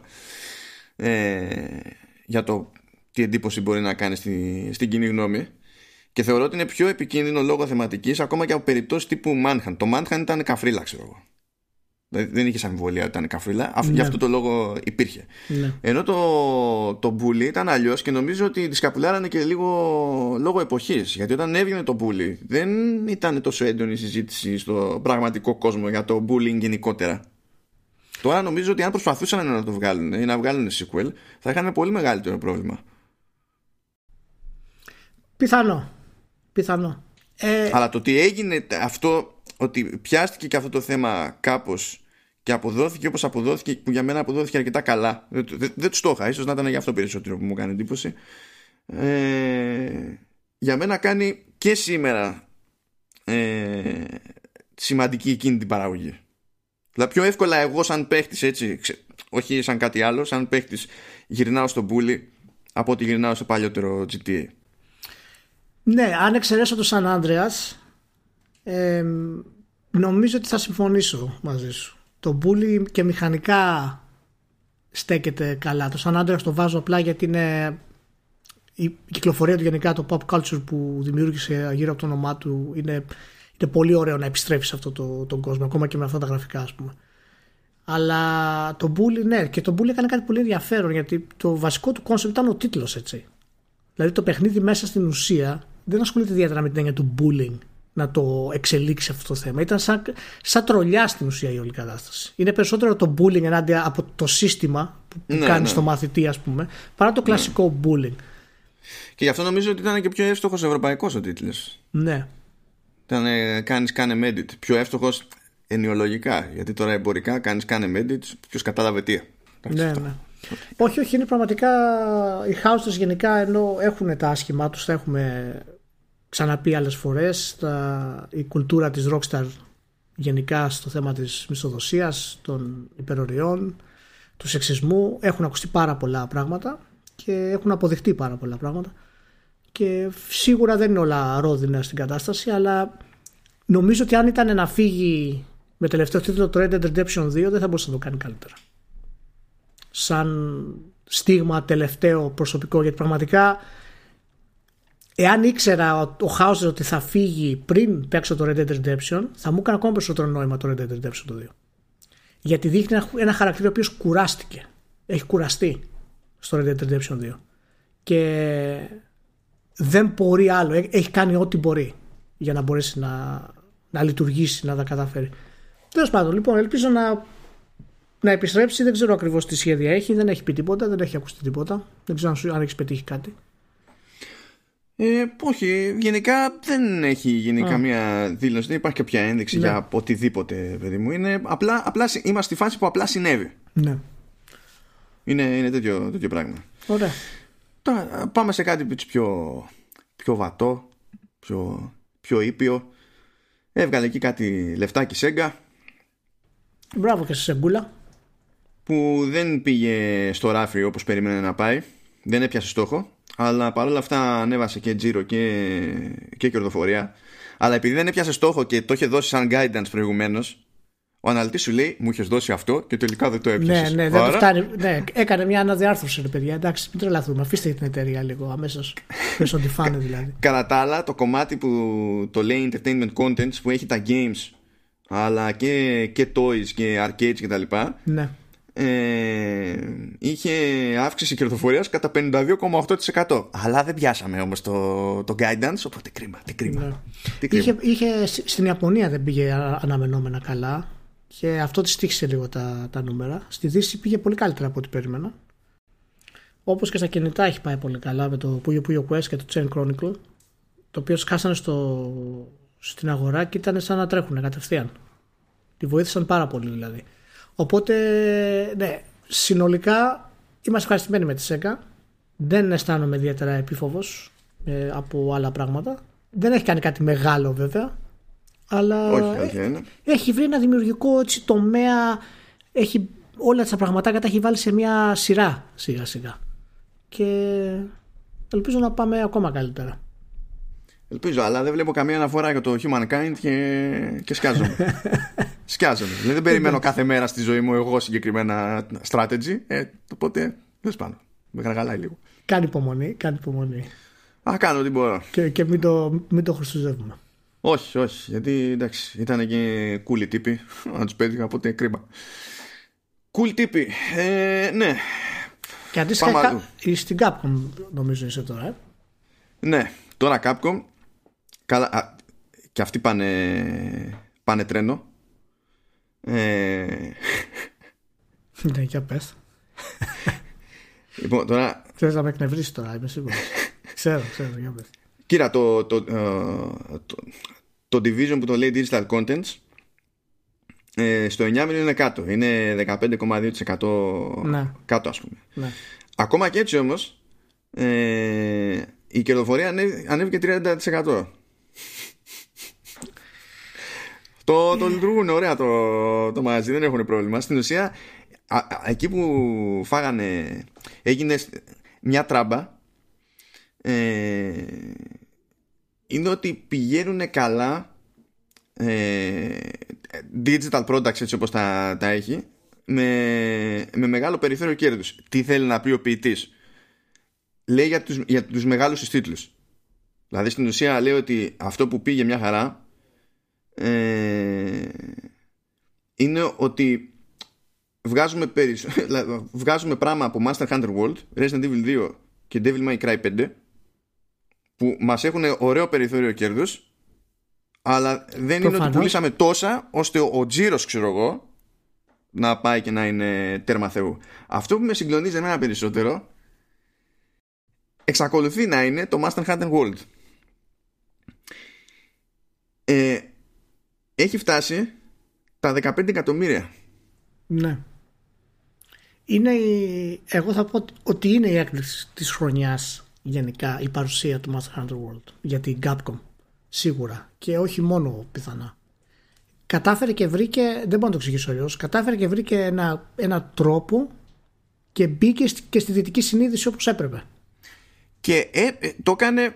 ε, για το τι εντύπωση μπορεί να κάνει στη, στην κοινή γνώμη. Και θεωρώ ότι είναι πιο επικίνδυνο λόγω θεματικής ακόμα και από περιπτώσεις τύπου Manhunt. Το Manhunt ήταν καφρίλα, ξέρω εγώ. Δηλαδή δεν είχε αμφιβολία ότι ήταν καφρίλα. Ναι. Γι' αυτό το λόγο υπήρχε. Ναι. Ενώ το, το Bully ήταν αλλιώς και νομίζω ότι τη σκαπουλάρανε και λίγο λόγω εποχής. Γιατί όταν έβγαινε το Bully δεν ήταν τόσο έντονη η συζήτηση στο πραγματικό κόσμο για το bullying γενικότερα. Τώρα νομίζω ότι αν προσπαθούσαν να το βγάλουν ή να βγάλουν sequel θα είχαν πολύ μεγαλύτερο πρόβλημα. Πιθανό. Πιθανό. Ε... Αλλά το ότι έγινε αυτό ότι πιάστηκε και αυτό το θέμα κάπως και αποδόθηκε όπως αποδόθηκε που για μένα αποδόθηκε αρκετά καλά δεν, δεν, δεν το είχα, ίσως να ήταν για αυτό περισσότερο που μου κάνει εντύπωση ε, για μένα κάνει και σήμερα ε, σημαντική εκείνη την παραγωγή δηλαδή πιο εύκολα εγώ σαν παίχτης έτσι όχι σαν κάτι άλλο σαν παίχτης γυρνάω στο μπούλι από ότι γυρνάω στο παλιότερο GTA ναι αν εξαιρέσω το Σαν Άντρεας ε, νομίζω ότι θα συμφωνήσω μαζί σου το bully και μηχανικά στέκεται καλά. Το San Andreas το βάζω απλά γιατί είναι η κυκλοφορία του γενικά, το pop culture που δημιούργησε γύρω από το όνομά του είναι, είναι πολύ ωραίο να επιστρέφεις σε αυτό το, τον κόσμο, ακόμα και με αυτά τα γραφικά ας πούμε. Αλλά το Bully, ναι, και το Bully έκανε κάτι πολύ ενδιαφέρον γιατί το βασικό του concept ήταν ο τίτλος έτσι. Δηλαδή το παιχνίδι μέσα στην ουσία δεν ασχολείται ιδιαίτερα με την έννοια του bullying να το εξελίξει αυτό το θέμα. Ήταν σαν, σαν τρολιά στην ουσία η όλη κατάσταση. Είναι περισσότερο το bullying ενάντια από το σύστημα που, ναι, κάνει ναι. στο μαθητή, ας πούμε, παρά το κλασικό ναι. bullying. Και γι' αυτό νομίζω ότι ήταν και πιο εύστοχος ευρωπαϊκός ο τίτλος. Ναι. Ήταν κάνεις κάνε medit. Πιο εύστοχος ενοιολογικά. Γιατί τώρα εμπορικά κάνεις κάνε medit. Ποιος κατάλαβε τι. Ναι, ναι. Όχι, όχι, είναι πραγματικά οι houses γενικά ενώ έχουν τα άσχημά τους, θα έχουμε ξαναπεί άλλες φορές. Τα, η κουλτούρα της Rockstar γενικά στο θέμα της μισθοδοσίας, των υπεροριών, του σεξισμού έχουν ακουστεί πάρα πολλά πράγματα και έχουν αποδειχτεί πάρα πολλά πράγματα. Και σίγουρα δεν είναι όλα ρόδινα στην κατάσταση αλλά νομίζω ότι αν ήταν να φύγει με τελευταίο τίτλο το Red Dead Redemption 2 δεν θα μπορούσε να το κάνει καλύτερα. Σαν στίγμα τελευταίο προσωπικό γιατί πραγματικά εάν ήξερα ο Χάουζερ ότι θα φύγει πριν παίξω το Red Dead Redemption, θα μου έκανε ακόμα περισσότερο νόημα το Red Dead Redemption το 2. Γιατί δείχνει ένα χαρακτήρα ο οποίος κουράστηκε. Έχει κουραστεί στο Red Dead Redemption 2. Και δεν μπορεί άλλο. Έχει κάνει ό,τι μπορεί για να μπορέσει να, να λειτουργήσει, να τα καταφέρει. Τέλος πάντων, λοιπόν, ελπίζω να, να επιστρέψει. Δεν ξέρω ακριβώς τι σχέδια έχει. Δεν έχει πει τίποτα, δεν έχει ακουστεί τίποτα. Δεν ξέρω αν έχεις πετύχει κάτι. Ε, όχι, γενικά δεν έχει γίνει καμία δήλωση, δεν υπάρχει κάποια ένδειξη ναι. για οτιδήποτε, παιδί μου. Είναι απλά, απλά είμαστε στη φάση που απλά συνέβη. Ναι. Είναι, είναι τέτοιο, τέτοιο πράγμα. Ωραία. Τώρα πάμε σε κάτι πιο, πιο βατό, πιο, πιο ήπιο. Έβγαλε εκεί κάτι λεφτάκι Σέγγα. Μπράβο και σε Σεγκούλα. Που δεν πήγε στο ράφι όπως περίμενε να πάει. Δεν έπιασε στόχο αλλά παρόλα αυτά ανέβασε και τζίρο και, και κερδοφορία. Αλλά επειδή δεν έπιασε στόχο και το είχε δώσει σαν guidance προηγουμένως, ο αναλυτής σου λέει: Μου είχες δώσει αυτό και τελικά δεν το έπιασες. Ναι, ναι, δεν το φτάνει. Ναι, έκανε μια αναδιάρθρωση, ρε παιδιά. Εντάξει, μην τρελαθούμε. Αφήστε την εταιρεία λίγο αμέσως. Πες ότι φάνε δηλαδή. Κατά τα άλλα, το κομμάτι που το λέει entertainment contents που έχει τα games αλλά και, και toys και arcades κτλ. Ναι ε, είχε αύξηση κερδοφορίας κατά 52,8% αλλά δεν πιάσαμε όμως το, το guidance οπότε κρίμα, τι κρίμα, ναι. τι κρίμα. Είχε, είχε, στην Ιαπωνία δεν πήγε αναμενόμενα καλά και αυτό τη στήχησε λίγο τα, τα νούμερα. Στη Δύση πήγε πολύ καλύτερα από ό,τι περίμενα. Όπως και στα κινητά έχει πάει πολύ καλά με το Puyo Puyo Quest και το Chain Chronicle το οποίο σκάσανε στο, στην αγορά και ήταν σαν να τρέχουν κατευθείαν. Τη βοήθησαν πάρα πολύ δηλαδή Οπότε, ναι, συνολικά είμαστε ευχαριστημένοι με τη ΣΕΚΑ. δεν αισθάνομαι ιδιαίτερα επίφοβος ε, από άλλα πράγματα. Δεν έχει κάνει κάτι μεγάλο βέβαια. Αλλά Όχι, όχι, είναι. έχει βρει ένα δημιουργικό έτσι, τομέα. Έχει όλα τα πραγματάκια τα έχει βάλει σε μια σειρά σιγά σιγά. Και ελπίζω να πάμε ακόμα καλύτερα. Ελπίζω, αλλά δεν βλέπω καμία αναφορά για το Humankind και, και σκιάζομαι. σκιάζομαι. Δηλαδή δεν περιμένω κάθε μέρα στη ζωή μου εγώ συγκεκριμένα strategy. Ε, οπότε δεν σπάνω. Με γαργαλάει λίγο. Κάνει υπομονή, κάνει υπομονή. Α, κάνω ό,τι μπορώ. Και, και μην, το, μην το χρησιμοποιούμε. Όχι, όχι, γιατί εντάξει, ήταν και κούλοι τύποι. Να τους πέτυχα, οπότε κρίμα. Cool τύποι. Ε, ναι. Και αντίστοιχα στην Capcom νομίζω είσαι τώρα. Ε. Ναι, τώρα Capcom. Καλά, α, και αυτοί πάνε, πάνε τρένο. Ε... ναι, για πες. λοιπόν, τώρα... Θες να με εκνευρίσεις τώρα, είμαι σίγουρος. ξέρω, ξέρω, για πες. Κοίτα, το, το, το, το, το division που το λέει Digital Contents ε, στο 9 είναι κάτω. Είναι 15,2% ναι. κάτω ας πούμε. Ναι. Ακόμα και έτσι όμως ε, η κερδοφορία ανέβηκε 30%. Το, το λειτουργούν ωραία το, το μαγαζί, δεν έχουν πρόβλημα. Στην ουσία, εκεί που φάγανε, έγινε μια τράμπα. Ε, είναι ότι πηγαίνουν καλά ε, digital products έτσι όπως τα, τα έχει με, με μεγάλο περιθώριο κέρδους. Τι θέλει να πει ο ποιητής; Λέει για τους, για τους μεγάλους τίτλους. Δηλαδή στην ουσία λέει ότι αυτό που πήγε μια χαρά ε, είναι ότι βγάζουμε, περισ... βγάζουμε πράγμα από Master Hunter World, Resident Evil 2 και Devil May Cry 5 που μας έχουν ωραίο περιθώριο κέρδους αλλά δεν είναι ότι πουλήσαμε τόσα ώστε ο, ο τζίρος, ξέρω εγώ, να πάει και να είναι τέρμα Θεού. Αυτό που με συγκλονίζει εμένα περισσότερο εξακολουθεί να είναι το Master Hunter World. Ε, έχει φτάσει τα 15 εκατομμύρια. Ναι. Είναι η... Εγώ θα πω ότι είναι η έκπληξη της χρονιάς γενικά η παρουσία του Master Hunter World για την Capcom σίγουρα και όχι μόνο πιθανά. Κατάφερε και βρήκε, δεν μπορώ να το εξηγήσω αλλιώς, κατάφερε και βρήκε ένα, ένα τρόπο και μπήκε και στη δυτική συνείδηση όπως έπρεπε. Και ε, ε, το έκανε,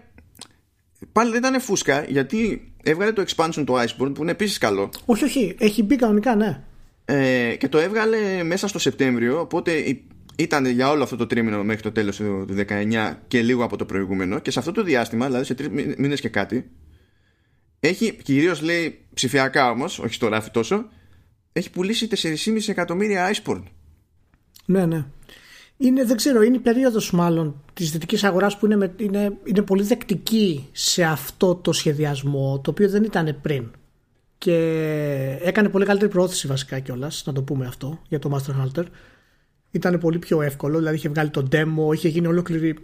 πάλι δεν ήταν φούσκα γιατί έβγαλε το expansion του Iceborne που είναι επίσης καλό. Όχι, όχι, έχει μπει κανονικά, ναι. Ε, και το έβγαλε μέσα στο Σεπτέμβριο, οπότε ήταν για όλο αυτό το τρίμηνο μέχρι το τέλος του 19 και λίγο από το προηγούμενο και σε αυτό το διάστημα, δηλαδή σε τρει μήνες και κάτι, έχει κυρίως λέει ψηφιακά όμως, όχι στο ράφι τόσο, έχει πουλήσει 4,5 εκατομμύρια Iceborne. Ναι, ναι. Είναι, δεν ξέρω, είναι η περίοδος μάλλον της δυτικής αγοράς που είναι, είναι, είναι πολύ δεκτική σε αυτό το σχεδιασμό, το οποίο δεν ήταν πριν. Και έκανε πολύ καλύτερη προώθηση βασικά κιόλας, να το πούμε αυτό, για το Master Hunter. Ήταν πολύ πιο εύκολο, δηλαδή είχε βγάλει το demo, είχε γίνει ολόκληρη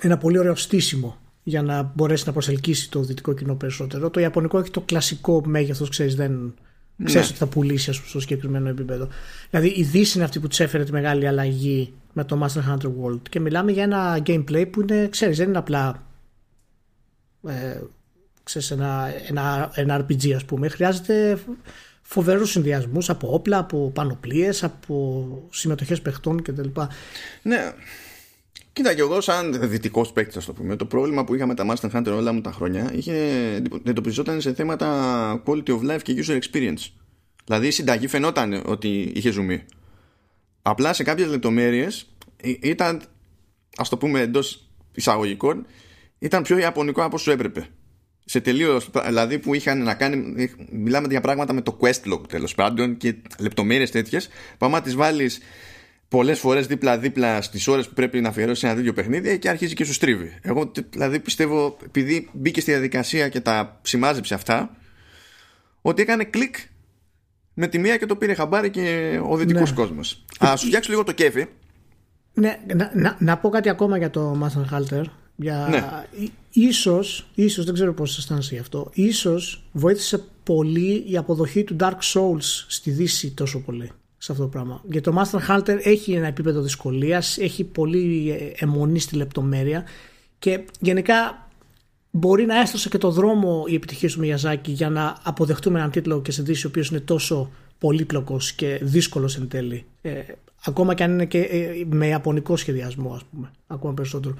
ένα πολύ ωραίο στήσιμο για να μπορέσει να προσελκύσει το δυτικό κοινό περισσότερο. Το Ιαπωνικό έχει το κλασικό μέγεθος, ξέρεις, δεν. Ναι. Ξέρει ότι θα πουλήσει στο συγκεκριμένο επίπεδο. Δηλαδή η Δύση είναι αυτή που της έφερε τη μεγάλη αλλαγή με το Master Hunter World. Και μιλάμε για ένα gameplay που είναι, ξέρεις, δεν είναι απλά ε, ξέρεις, ένα, ένα, ένα RPG ας πούμε. Χρειάζεται φοβερούς συνδυασμούς από όπλα, από πανοπλίες, από συμμετοχές παιχτών κτλ. Ναι, Κοίτα, και εγώ, σαν δυτικός παίκτης, ας το πούμε, το πρόβλημα που είχα με τα Master Hunter όλα μου τα χρόνια είχε εντοπιζόταν σε θέματα quality of life και user experience. Δηλαδή η συνταγή φαινόταν ότι είχε ζουμί. Απλά σε κάποιες λεπτομέρειες ήταν, ας το πούμε εντός εισαγωγικών, ήταν πιο ιαπωνικό από όσο έπρεπε. Σε τελείως, δηλαδή που είχαν να κάνει, μιλάμε για πράγματα με το quest log τέλος πάντων και λεπτομέρειες τέτοιες. Πάμε να τις βάλεις πολλές φορές δίπλα-δίπλα στις ώρες που πρέπει να αφιερώσει ένα τέτοιο παιχνίδι και αρχίζει και σου στρίβει. Εγώ δηλαδή πιστεύω, επειδή μπήκε στη διαδικασία και τα σημάζεψε αυτά, ότι έκανε κλικ με τη μία και το πήρε χαμπάρι και ο δυτικός ναι. κόσμος. Α σου φτιάξω λίγο το κέφι. Ναι, να, να, να πω κάτι ακόμα για το Master Halter. Για... Ναι. Ίσως, ίσως, δεν ξέρω πώς αισθάνεσαι γι' αυτό, ίσως βοήθησε πολύ η αποδοχή του Dark Souls στη Δύση τόσο πολύ. Σε αυτό το πράγμα. Γιατί το Master Hunter έχει ένα επίπεδο δυσκολίας, έχει πολύ αιμονή στη λεπτομέρεια και γενικά μπορεί να έστρωσε και το δρόμο η επιτυχία του Μιαζάκη για να αποδεχτούμε έναν τίτλο και σε ο οποίος είναι τόσο πολύπλοκος και δύσκολος εν τέλει. Ε, ακόμα και αν είναι και ε, με ιαπωνικό σχεδιασμό ας πούμε, ακόμα περισσότερο.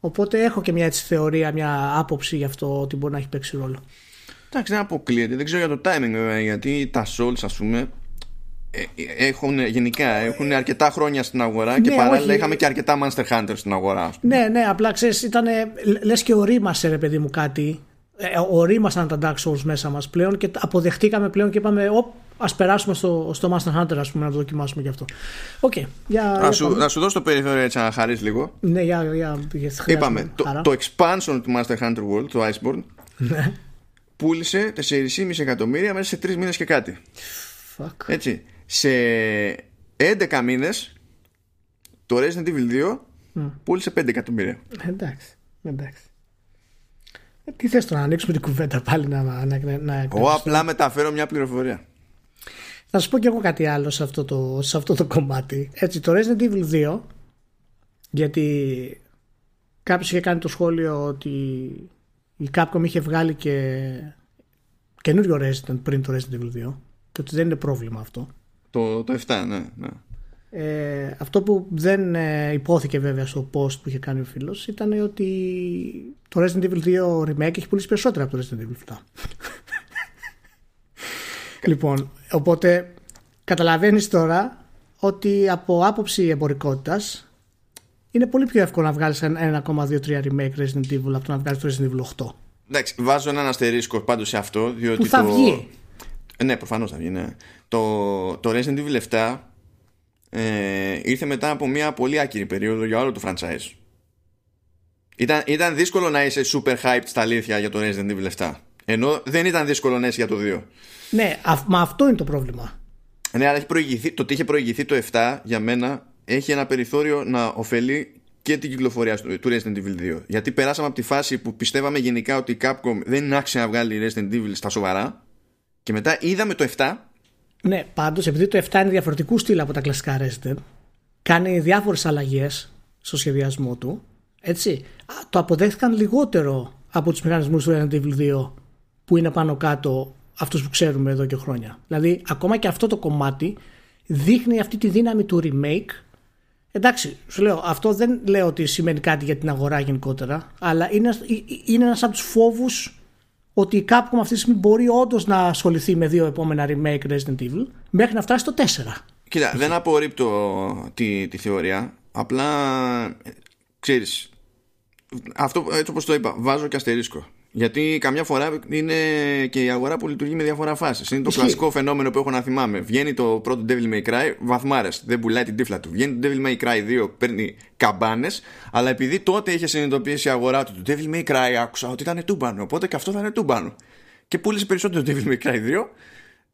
Οπότε έχω και μια έτσι θεωρία, μια άποψη για αυτό ότι μπορεί να έχει παίξει ρόλο. Εντάξει, δεν αποκλείεται. Δεν ξέρω για το timing βέβαια, γιατί τα Souls, ας πούμε, ε, έχουν γενικά έχουν αρκετά χρόνια στην αγορά και ναι, παράλληλα όχι. είχαμε και αρκετά Monster Hunter στην αγορά. Ναι, ναι, απλά ξέρεις, ήταν. Λες και ορίμασε, ρε παιδί μου, κάτι. Ε, ορίμασαν τα Dark Souls μέσα μας πλέον και αποδεχτήκαμε πλέον και είπαμε, Α περάσουμε στο, στο Master Hunter, ας πούμε, να το δοκιμάσουμε γι' αυτό. Okay, για, να, σου, να σου δώσω το περιθώριο έτσι να χαρείς λίγο. Ναι, για, για, για Είπαμε, το, το expansion του Master Hunter World, το Iceborne, ναι. πούλησε 4,5 εκατομμύρια μέσα σε 3 μήνες και κάτι. Fuck. Έτσι. Σε 11 μήνες το Resident Evil 2 mm. πούλησε 5 εκατομμύρια. Εντάξει. εντάξει. Ε, τι θες τώρα να ανοίξουμε την κουβέντα πάλι να, να, να, να Εγώ απλά μεταφέρω μια πληροφορία. Θα σου πω και εγώ κάτι άλλο σε αυτό το, σε αυτό το κομμάτι. Έτσι, το Resident Evil 2, γιατί κάποιος είχε κάνει το σχόλιο ότι η Capcom είχε βγάλει και καινούριο Resident πριν το Resident Evil 2 και ότι δεν είναι πρόβλημα αυτό. Το, το 7, ναι. ναι. Ε, αυτό που δεν ε, υπόθηκε βέβαια στο post που είχε κάνει ο φίλος ήταν ότι το Resident Evil 2 Remake έχει πουλήσει περισσότερα από το Resident Evil 7. λοιπόν, οπότε καταλαβαίνεις τώρα ότι από άποψη εμπορικότητας είναι πολύ πιο εύκολο να βγάλεις ένα 1,23 remake Resident Evil από το να βγάλεις το Resident Evil 8. Εντάξει, βάζω έναν αστερίσκο πάντως σε αυτό διότι που θα το... βγει. Ναι, προφανώς θα βγει, ναι. Το, το Resident Evil 7 ε, ήρθε μετά από μια πολύ άκυρη περίοδο για όλο το franchise. Ήταν, ήταν δύσκολο να είσαι super hyped στα αλήθεια για το Resident Evil 7. Ενώ δεν ήταν δύσκολο να είσαι για το 2. Ναι, μα αυτό είναι το πρόβλημα. Ναι, αλλά έχει προηγηθεί, το ότι είχε προηγηθεί το 7 για μένα έχει ένα περιθώριο να ωφελεί και την κυκλοφορία του Resident Evil 2. Γιατί περάσαμε από τη φάση που πιστεύαμε γενικά ότι η Capcom δεν είναι άξια να βγάλει Resident Evil στα σοβαρά και μετά είδαμε το 7 ναι, πάντως επειδή το 7 είναι διαφορετικού στυλ από τα κλασικά Resident, κάνει διάφορες αλλαγές στο σχεδιασμό του. Έτσι, το αποδέχθηκαν λιγότερο από τους μηχανισμούς του Resident Evil 2 που είναι πάνω κάτω αυτούς που ξέρουμε εδώ και χρόνια. Δηλαδή, ακόμα και αυτό το κομμάτι δείχνει αυτή τη δύναμη του remake. Εντάξει, σου λέω, αυτό δεν λέω ότι σημαίνει κάτι για την αγορά γενικότερα, αλλά είναι, είναι ένας από τους φόβους ότι η Capcom αυτή τη στιγμή μπορεί όντως να ασχοληθεί με δύο επόμενα remake Resident Evil μέχρι να φτάσει στο 4. Κοίτα, δεν απορρίπτω τη, τη θεωρία. Απλά ξέρεις αυτό έτσι όπως το είπα βάζω και αστερίσκο γιατί καμιά φορά είναι και η αγορά που λειτουργεί με διάφορα φάσεις. Είναι το κλασικό φαινόμενο που έχω να θυμάμαι. Βγαίνει το πρώτο Devil May Cry, βαθμάρες. Δεν πουλάει την τύφλα του. Βγαίνει το Devil May Cry 2, παίρνει καμπάνες. Αλλά επειδή τότε είχε συνειδητοποιήσει η αγορά του, το Devil May Cry άκουσα ότι ήταν τούμπανο. Οπότε και αυτό θα είναι τούμπανο. Και πούλησε περισσότερο το Devil May Cry 2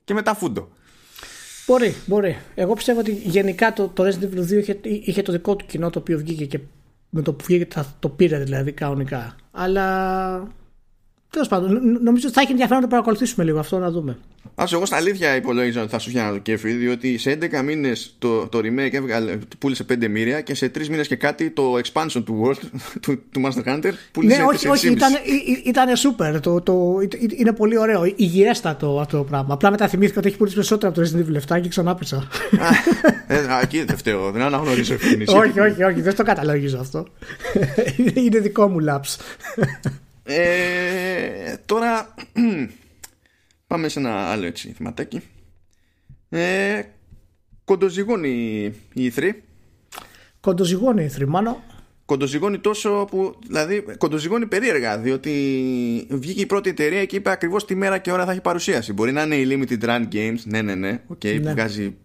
και μετά φούντο. Μπορεί, μπορεί. Εγώ πιστεύω ότι γενικά το, το Resident Evil 2 είχε, είχε το δικό του κοινό το οποίο βγήκε και με το που βγήκε το πήρε δηλαδή κανονικά. Αλλά Τέλος πάντων, νομίζω ότι θα έχει ενδιαφέρον να το παρακολουθήσουμε λίγο αυτό να δούμε. Α, εγώ στα αλήθεια υπολόγιζα ότι θα σου φτιάχνω το κέφι, διότι σε 11 μήνες το, το remake έβγαλε, πούλησε 5 μύρια και σε 3 μήνες και κάτι το expansion του World, του, του Master Hunter, πούλησε Ναι, όχι, όχι, ήταν, ήταν super. Το, το, είναι πολύ ωραίο. Υγιέστατο αυτό το πράγμα. Απλά μετά θυμήθηκα ότι έχει πουλήσει περισσότερο από το Resident Evil 7 και ξανά πέσα. ε, εκεί δεν φταίω, δεν αναγνωρίζω ευθύνη. όχι, όχι, όχι, δεν το καταλόγιζω αυτό. είναι δικό μου λάψ. Ε, τώρα πάμε σε ένα άλλο έτσι θεματάκι. Ε, κοντοζυγώνει η E3. Κοντοζυγώνει η E3, μάλλον. Κοντοζυγώνει τόσο που. Δηλαδή, κοντοζυγώνει περίεργα. Διότι βγήκε η πρώτη εταιρεία και είπε ακριβώς τη μέρα και ώρα θα έχει παρουσίαση. Μπορεί να είναι η Limited Run Games, ναι, ναι, ναι. Okay, ναι. Που βγάζει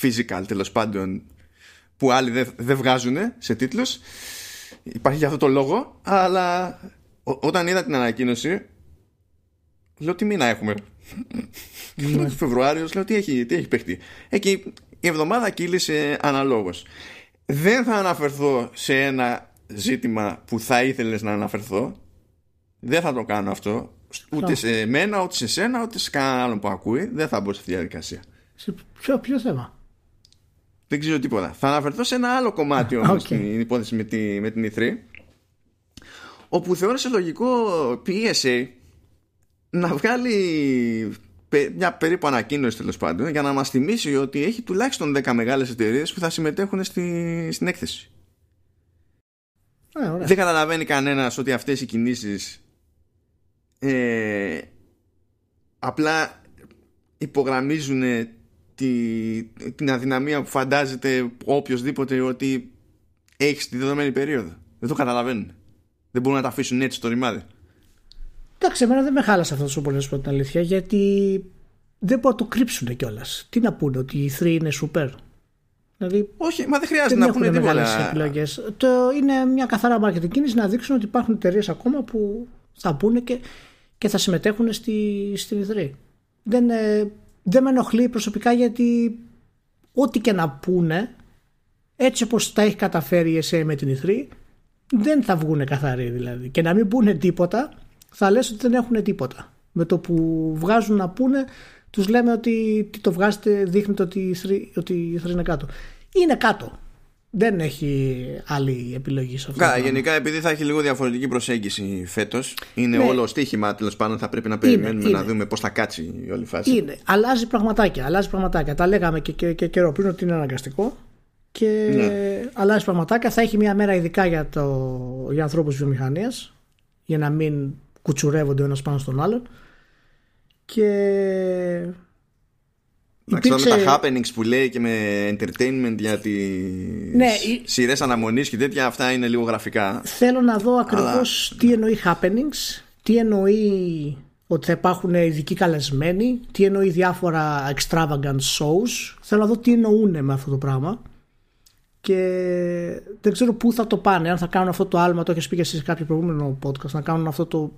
physical τέλος πάντων που άλλοι δεν δε βγάζουν σε τίτλους υπάρχει για αυτό το λόγο αλλά όταν είδα την ανακοίνωση λέω τι μήνα έχουμε; Ναι. Φεβρουάριος λέω τι έχει, τι έχει παιχτεί; Εκεί η εβδομάδα κύλησε αναλόγως δεν θα αναφερθώ σε ένα ζήτημα που θα ήθελες να αναφερθώ δεν θα το κάνω αυτό ούτε σε μένα, ούτε σε σένα, ούτε σε κανέναν άλλον που ακούει δεν θα μπω σε αυτή τη διαδικασία σε ποιο, ποιο θέμα; Δεν ξέρω τίποτα. Θα αναφερθώ σε ένα άλλο κομμάτι όμως okay. στην υπόθεση με, τη, με την E3 όπου θεώρησε λογικό PSA να βγάλει μια περίπου ανακοίνωση τέλος πάντων για να μας θυμίσει ότι έχει τουλάχιστον 10 μεγάλες εταιρείες που θα συμμετέχουν στη, στην έκθεση. Ε, Δεν καταλαβαίνει κανένας ότι αυτές οι κινήσεις ε, απλά υπογραμμίζουν τη, την αδυναμία που φαντάζεται οποιοδήποτε ότι έχεις τη δεδομένη περίοδο. Δεν το καταλαβαίνουν. Δεν μπορούν να τα αφήσουν έτσι το ρημάδι. Εντάξει, εμένα δεν με χάλασε αυτό τόσο πολύ να σου πω την αλήθεια, γιατί δεν μπορούν να το κρύψουν κιόλας. Τι να πούνε, ότι οι 3 είναι super. Δηλαδή, Όχι, μα δεν χρειάζεται δεν να πούνε τίποτα. επιλογές. Είναι μια καθαρά marketing κίνηση να δείξουν ότι υπάρχουν εταιρείες ακόμα που θα πούνε και, και θα συμμετέχουν στη, στην E3. Δεν, ε, δεν με ενοχλεί προσωπικά γιατί ό,τι και να πούνε, έτσι όπως τα έχει καταφέρει η ESA με την E3, δεν θα βγουν καθαροί δηλαδή. Και να μην πούνε τίποτα, θα λες ότι δεν έχουν τίποτα. Με το που βγάζουν να πούνε, τους λέμε ότι τι το βγάζετε δείχνετε ότι, ότι η 3 είναι κάτω. Είναι κάτω. Δεν έχει άλλη επιλογή σε αυτό. Κα, γενικά επειδή θα έχει λίγο διαφορετική προσέγγιση φέτος, είναι ναι. όλο στοίχημα τέλος πάντων. Θα πρέπει να περιμένουμε είναι, να δούμε πώς θα κάτσει η όλη φάση. Είναι. Αλλάζει πραγματάκια. Αλλάζει πραγματάκια. Τα λέγαμε και, και, και καιρό πριν ότι είναι αναγκαστικό. Και ναι. αλλάζει πραγματάκια. Θα έχει μια μέρα ειδικά για, το, για ανθρώπους βιομηχανίας. Για να μην κουτσουρεύονται ο ένας πάνω στον άλλον. Και Υπήρξε... με τα happenings που λέει και με entertainment για τις ναι, σειρές αναμονής και τέτοια, αυτά είναι λίγο γραφικά. Θέλω να δω ακριβώς τι εννοεί happenings, τι εννοεί ότι θα υπάρχουν ειδικοί καλεσμένοι, τι εννοεί διάφορα extravagant shows. Θέλω να δω τι εννοούν με αυτό το πράγμα. Και δεν ξέρω πού θα το πάνε. Αν θα κάνουν αυτό το άλμα, το έχεις πει και εσύ σε κάποιο προηγούμενο podcast, να κάνουν αυτό το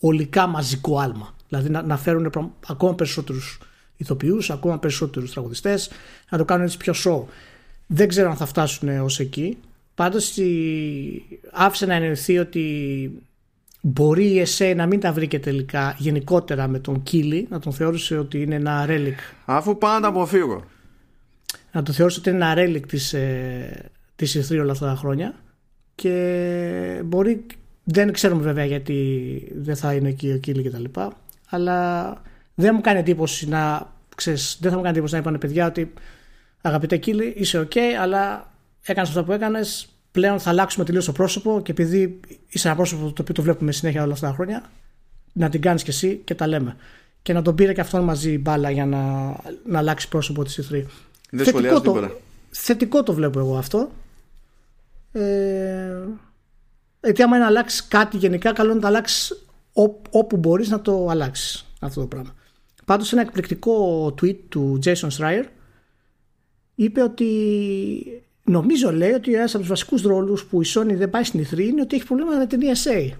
ολικά μαζικό άλμα. Δηλαδή να, να φέρουν ακόμα περισσότερους ηθοποιούς, ακόμα περισσότερους τραγουδιστές, να το κάνουν έτσι πιο show. Δεν ξέρω αν θα φτάσουν ως εκεί. Πάντως άφησε να εννοηθεί ότι μπορεί η ΕΣΕ να μην τα βρήκε τελικά γενικότερα με τον Κίλι, να τον θεώρησε ότι είναι ένα relic. Αφού πάντα αποφύγω. Να τον θεώρησε ότι είναι ένα relic της, ε, της όλα αυτά τα χρόνια και μπορεί, δεν ξέρουμε βέβαια γιατί δεν θα είναι εκεί ο Κίλι κτλ. Αλλά δεν μου κάνει εντύπωση να. Ξέρεις, δεν θα μου κάνει εντύπωση να είπαν παιδιά ότι αγαπητέ Κίλι, είσαι OK, αλλά έκανες αυτό που έκανες. Πλέον θα αλλάξουμε τελείως το πρόσωπο και επειδή είσαι ένα πρόσωπο το οποίο το βλέπουμε συνέχεια όλα αυτά τα χρόνια, να την κάνεις κι εσύ και τα λέμε. Και να τον πήρε και αυτόν μαζί μπάλα για να, να αλλάξει πρόσωπο της E3. Δεν θετικό το, θετικό το βλέπω εγώ αυτό. Ε, γιατί άμα είναι να αλλάξεις κάτι γενικά, καλό είναι να το αλλάξεις όπου μπορείς να το αλλάξεις αυτό το πράγμα. Πάντως ένα εκπληκτικό tweet του Jason Schreier είπε ότι νομίζω λέει ότι ένας από τους βασικούς ρόλους που η Sony δεν πάει στην E3 είναι ότι έχει προβλήματα με την ESA.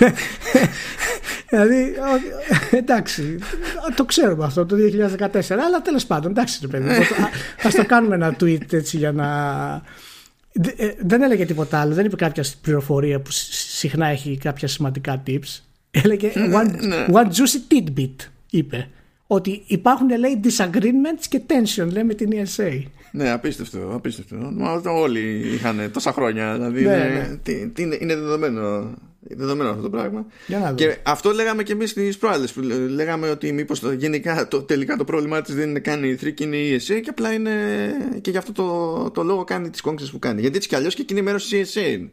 δηλαδή, εντάξει, το ξέρουμε αυτό το 2014, αλλά τέλος πάντων, εντάξει ρε παιδί, ας το κάνουμε ένα tweet έτσι για να... Ε, δεν έλεγε τίποτα άλλο, δεν είπε κάποια πληροφορία που συχνά έχει κάποια σημαντικά tips. Έλεγε ναι, one, ναι. one juicy tidbit, είπε. Ότι υπάρχουν λέει disagreements και tension λέει με την ESA. Ναι, απίστευτο, απίστευτο. Μα όλοι είχαν τόσα χρόνια. Δηλαδή ναι, είναι, τι, τι είναι, είναι δεδομένο, δεδομένο αυτό το πράγμα. Και αυτό λέγαμε και εμείς στις προάλλες. Λέγαμε ότι μήπως γενικά το, τελικά το πρόβλημά της δεν είναι καν η Θρήκη, είναι η ESA και απλά είναι. και γι' αυτό το, το λόγο κάνει τις κόγκρε που κάνει. Γιατί έτσι κι αλλιώς και εκείνη μέρο τη ESA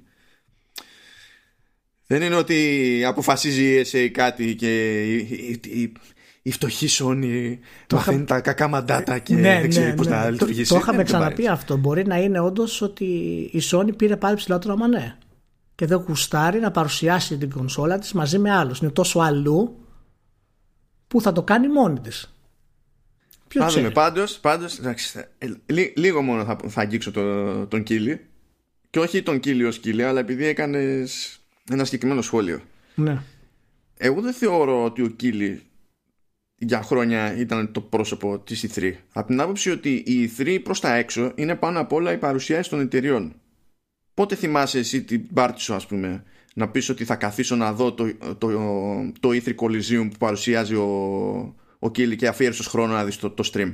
δεν είναι ότι αποφασίζει η ESA κάτι και η, η, η, η φτωχή Sony μαθαίνει τα κακά μαντάτα και ναι, δεν ξέρει ναι, πώς ναι. θα λειτουργήσει. Το, το είχαμε ξαναπεί αυτό. Μπορεί να είναι όντως ότι η Sony πήρε πάλι ψηλά το ναι. Και δεν γουστάρει να παρουσιάσει την κονσόλα της μαζί με άλλους. Είναι τόσο αλλού που θα το κάνει μόνη της. Ποιο ξέρει. Πάντως, πάντως ε, λίγο μόνο θα, θα αγγίξω το, τον Κίλι. Και όχι τον Κίλι ως Κίλι, αλλά επειδή έκανες ένα συγκεκριμένο σχόλιο. Ναι. Εγώ δεν θεωρώ ότι ο Κίλι για χρόνια ήταν το πρόσωπο της E3. Από την άποψη ότι η E3 προς τα έξω είναι πάνω απ' όλα η παρουσίαση των εταιριών. Πότε θυμάσαι εσύ την πάρτι σου ας πούμε να πεις ότι θα καθίσω να δω το, το, το E3 Coliseum που παρουσιάζει ο, ο Κίλι και αφιέρωσες χρόνο να δεις το, το stream;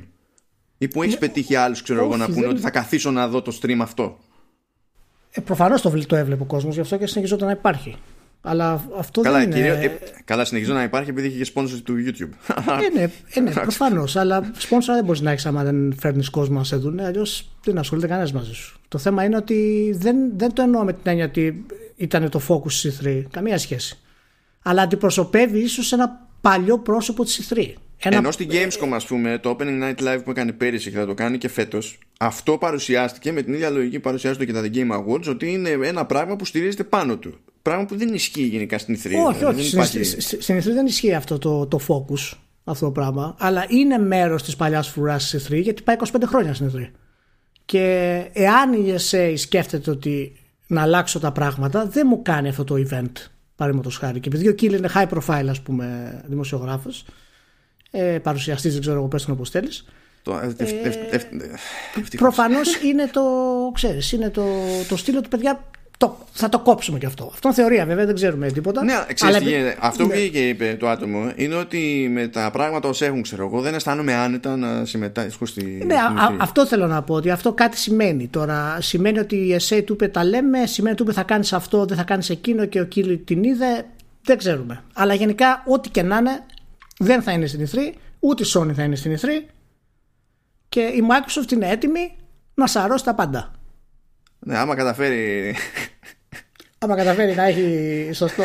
ή που έχεις πετύχει άλλους, ξέρω εγώ, να πούνε ότι θα καθίσω να δω το stream αυτό; Ε, Προφανώς το, το έβλεπε ο κόσμος, γι' αυτό και συνεχιζόταν να υπάρχει. Αλλά αυτό καλά, δεν είναι. ε, καλά, συνεχίζω να υπάρχει επειδή είχε και sponsor του YouTube. Ε, ναι, ε, ναι προφανώς. αλλά sponsor δεν μπορείς να έχεις άμα δεν φέρνεις κόσμο να σε δουν. Αλλιώς δεν ασχολείται κανένας μαζί σου. Το θέμα είναι ότι δεν, δεν το εννοώ με την έννοια ότι ήταν το focus C3. Καμία σχέση. Αλλά αντιπροσωπεύει ίσως ένα παλιό πρόσωπο της C3. Ένα... Ενώ στην Gamescom, ας πούμε, το Opening Night Live που έκανε πέρυσι και θα το κάνει και φέτος, αυτό παρουσιάστηκε με την ίδια λογική που παρουσιάζεται και τα The Game Awards, ότι είναι ένα πράγμα που στηρίζεται πάνω του. Πράγμα που δεν ισχύει γενικά στην E3. Όχι, δηλαδή, όχι. Υπάρχει... Στην E3 δεν ισχύει αυτό το, το focus, αυτό το πράγμα. Αλλά είναι μέρος της παλιάς φρουράς της E3 γιατί πάει 25 χρόνια στην E3. Και εάν η ESA σκέφτεται ότι να αλλάξω τα πράγματα, δεν μου κάνει αυτό το event. Παραδείγματος χάρη. Και επειδή ο Κίλ είναι high profile, ας πούμε, δημοσιογράφος, ε, παρουσιαστή, δεν ξέρω εγώ, πες τον όπως θέλεις. Ε, Προφανώς είναι το, ξέρεις, είναι το, το στήλο του παιδιά το, θα το κόψουμε κι αυτό. Αυτό είναι θεωρία βέβαια, δεν ξέρουμε τίποτα. Ναι, αλλά... Αυτό που ναι. και είπε το άτομο είναι ότι με τα πράγματα όσο έχουν, ξέρω εγώ, δεν αισθάνομαι άνετα να συμμετάσχω στη. Ναι, α, αυτό θέλω να πω. Ότι αυτό κάτι σημαίνει. Τώρα σημαίνει ότι η essay του είπε τα λέμε, σημαίνει ότι θα κάνεις αυτό, δεν θα κάνεις εκείνο και ο Κίλι την είδε. Δεν ξέρουμε. Αλλά γενικά, ό,τι και να είναι, δεν θα είναι στην E3, ούτε η Sony θα είναι στην E3 και η Microsoft είναι έτοιμη να σαρώσει τα πάντα. Ναι, άμα καταφέρει. Άμα καταφέρει να έχει σωστό.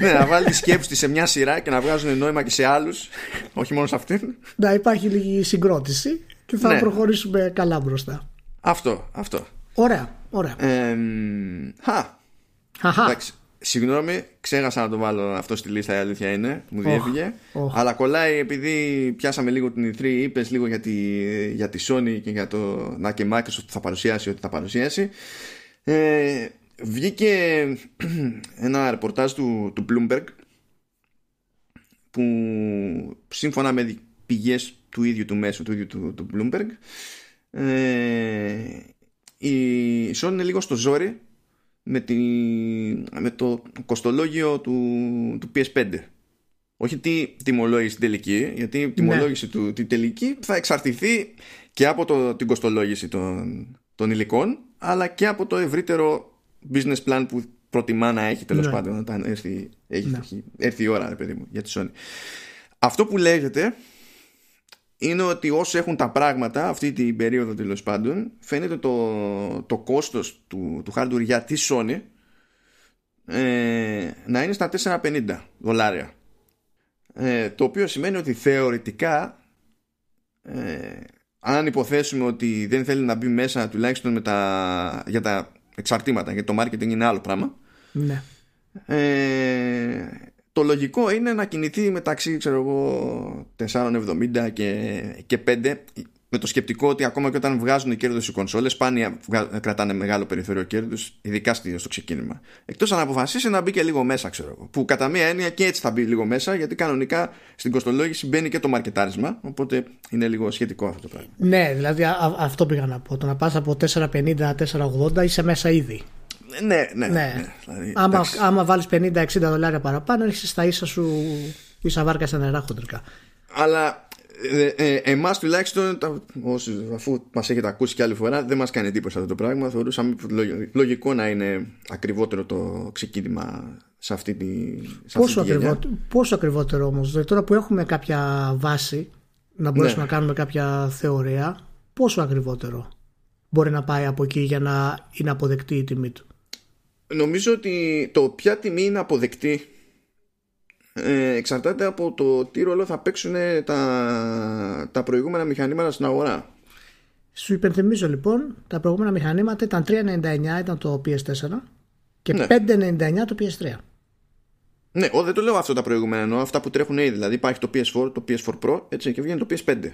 ναι, να βάλει τη σκέψη σε μια σειρά και να βγάζουν νόημα και σε άλλους, όχι μόνο σε αυτήν. Να υπάρχει λίγη συγκρότηση και θα ναι. προχωρήσουμε καλά μπροστά. Αυτό, αυτό. Ωραία, ωραία. Ε, χα. Εντάξει, Συγγνώμη, ξέχασα να το βάλω αυτό στη λίστα, η αλήθεια είναι. Μου διέφυγε. Αλλά κολλάει επειδή πιάσαμε λίγο την E3, είπες λίγο για τη, για τη Sony και για το να και Microsoft θα παρουσιάσει ό,τι θα παρουσιάσει. Ε, βγήκε ένα ρεπορτάζ του, του Bloomberg που σύμφωνα με πηγές του ίδιου του μέσου, του ίδιου του, του Bloomberg ε, η Sony είναι λίγο στο ζόρι με, τη, με το κοστολόγιο του, του PS5. Όχι τη τιμολόγηση την τελική, γιατί η ναι. τιμολόγηση του την τελική θα εξαρτηθεί και από το, την κοστολόγηση των, των υλικών, αλλά και από το ευρύτερο business plan που προτιμά να έχει τέλος ναι. πάντων όταν έρθει, έχει, ναι. έρθει η ώρα, ρε παιδί μου, για τη Sony. Αυτό που λέγεται είναι ότι όσοι έχουν τα πράγματα αυτή την περίοδο τέλος πάντων φαίνεται το, το κόστος του, του hardware για τη Sony ε, να είναι στα 450 δολάρια ε, το οποίο σημαίνει ότι θεωρητικά ε, αν υποθέσουμε ότι δεν θέλει να μπει μέσα τουλάχιστον με τα, για τα εξαρτήματα γιατί το marketing είναι άλλο πράγμα ναι. ε, το λογικό είναι να κινηθεί μεταξύ ξέρω εγώ 4,70 και, και 5 με το σκεπτικό ότι ακόμα και όταν βγάζουν κέρδος οι κονσόλες, σπάνια κρατάνε μεγάλο περιθώριο κέρδους, ειδικά στο ξεκίνημα. Εκτός αν αποφασίσει να μπει και λίγο μέσα, ξέρω εγώ. Που κατά μία έννοια και έτσι θα μπει λίγο μέσα, γιατί κανονικά στην κοστολόγηση μπαίνει και το μαρκετάρισμα. Οπότε είναι λίγο σχετικό αυτό το πράγμα. Ναι, δηλαδή α, αυτό πήγα να πω. Το να πας από 450-480 είσαι μέσα ήδη. Ναι, ναι. ναι. ναι. Δηλαδή, άμα, άμα βάλεις 50-60 δολάρια παραπάνω, έχεις στα ίσα σου ίσα βάρκα στα νερά χοντρικά. Αλλά ε, ε, εμάς τουλάχιστον, όσοι, αφού μας έχετε ακούσει και άλλη φορά, δεν μας κάνει εντύπωση αυτό το πράγμα. Θεωρούσαμε λογικό να είναι ακριβότερο το ξεκίνημα σε αυτή τη. Σε πόσο, αυτή τη πόσο ακριβότερο όμως, δηλαδή τώρα που έχουμε κάποια βάση να μπορέσουμε ναι. να κάνουμε κάποια θεωρία, πόσο ακριβότερο μπορεί να πάει από εκεί για να είναι αποδεκτή η τιμή του; Νομίζω ότι το ποια τιμή είναι αποδεκτή ε, εξαρτάται από το τι ρόλο θα παίξουν τα, τα προηγούμενα μηχανήματα στην αγορά. Σου υπενθυμίζω λοιπόν, τα προηγούμενα μηχανήματα ήταν 3,99 ήταν το PS4 και ναι. 5,99 το PS3. Ναι, ο, δεν το λέω αυτό τα προηγούμενα εννοώ, αυτά που τρέχουν ήδη. Δηλαδή υπάρχει το PS4, το PS4 Pro έτσι, και βγαίνει το PS5.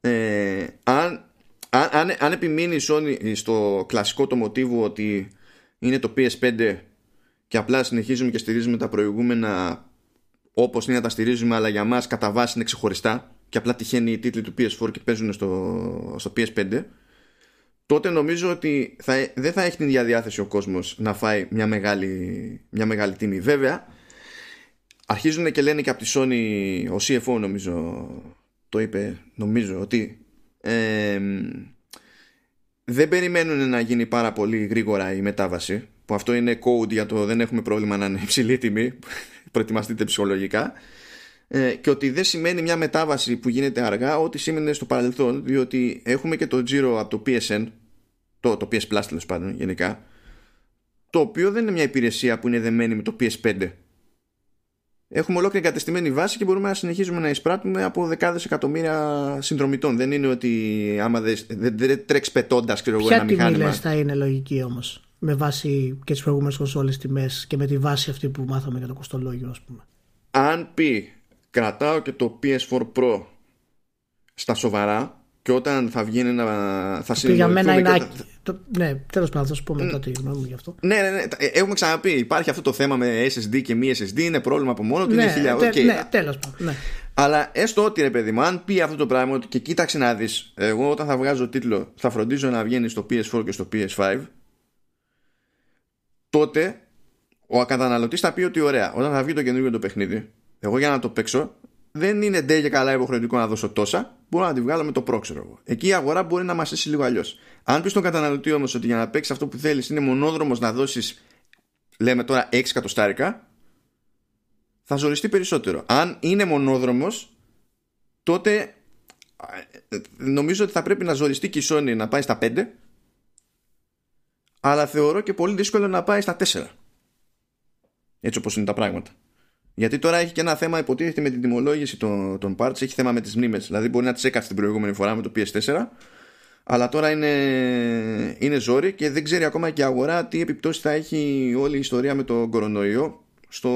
Ε, αν, αν, αν, αν επιμείνει η Sony στο κλασικό το μοτίβο ότι είναι το PS5 και απλά συνεχίζουμε και στηρίζουμε τα προηγούμενα όπως είναι να τα στηρίζουμε αλλά για μας κατά βάση είναι ξεχωριστά και απλά τυχαίνει οι τίτλοι του PS4 και παίζουν στο, στο PS5 τότε νομίζω ότι θα, δεν θα έχει την ίδια διάθεση ο κόσμος να φάει μια μεγάλη, μια μεγάλη τιμή. Βέβαια αρχίζουν και λένε και από τη Sony ο CFO νομίζω το είπε νομίζω ότι ε, δεν περιμένουν να γίνει πάρα πολύ γρήγορα η μετάβαση που αυτό είναι code για το δεν έχουμε πρόβλημα να είναι υψηλή τιμή προετοιμαστείτε ψυχολογικά. Ε, και ότι δεν σημαίνει μια μετάβαση που γίνεται αργά ό,τι σήμαινε στο παρελθόν διότι έχουμε και το Giro από το PSN το, το PS Plus τέλος πάντων γενικά το οποίο δεν είναι μια υπηρεσία που είναι δεμένη με το PS5 έχουμε ολόκληρη εγκατεστημένη βάση και μπορούμε να συνεχίζουμε να εισπράττουμε από δεκάδες εκατομμύρια συνδρομητών. Δεν είναι ότι άμα δεν, δεν τρέξει πετώντας ξέρω εγώ ένα μηχάνημα. Ποια θα είναι λογική όμως με βάση και τις προηγούμενες κονσόλες τιμές και με τη βάση αυτή που μάθαμε για το κοστολόγιο, ας πούμε; Αν πει κρατάω και το PS4 Pro στα σοβαρά και όταν θα βγει να θα Για μένα είναι. Θα... Το, ναι, τέλος πάντων, θα σου πω μετά τη γνώμη μου γι' αυτό. Ναι, ναι, ναι. Έχουμε ξαναπεί. Υπάρχει αυτό το θέμα με SSD και μη SSD. Είναι πρόβλημα από μόνο του. Ναι, είναι χιλιά... τε, ναι, τέλος πάντων. Ναι. Αλλά έστω ότι ρε παιδί μου, αν πει αυτό το πράγμα και κοίταξε να δεις, εγώ όταν θα βγάζω τίτλο θα φροντίζω να βγαίνει στο PS4 και στο PS5, τότε ο καταναλωτή θα πει ότι ωραία, όταν θα βγει το καινούργιο το παιχνίδι, εγώ για να το παίξω δεν είναι ντε και καλά υποχρεωτικό να δώσω τόσα. Μπορώ να τη βγάλω με το προ, εγώ. Εκεί η αγορά μπορεί να μας έσει λίγο αλλιώς. Αν πεις στον καταναλωτή όμως ότι για να παίξεις αυτό που θέλεις είναι μονόδρομος να δώσεις, λέμε τώρα 6 εκατοστάρικα, θα ζοριστεί περισσότερο. Αν είναι μονόδρομος, τότε ε, νομίζω ότι θα πρέπει να ζοριστεί και η Sony να πάει στα 5 αλλά θεωρώ και πολύ δύσκολο να πάει στα 4 έτσι όπως είναι τα πράγματα γιατί τώρα έχει και ένα θέμα, υποτίθεται με την τιμολόγηση των, των parts, έχει θέμα με τις μνήμες. Δηλαδή μπορεί να τις έκαψε την προηγούμενη φορά με το PS4, αλλά τώρα είναι, είναι ζόρι και δεν ξέρει ακόμα και η αγορά τι επιπτώσεις θα έχει όλη η ιστορία με τον κορονοϊό στο,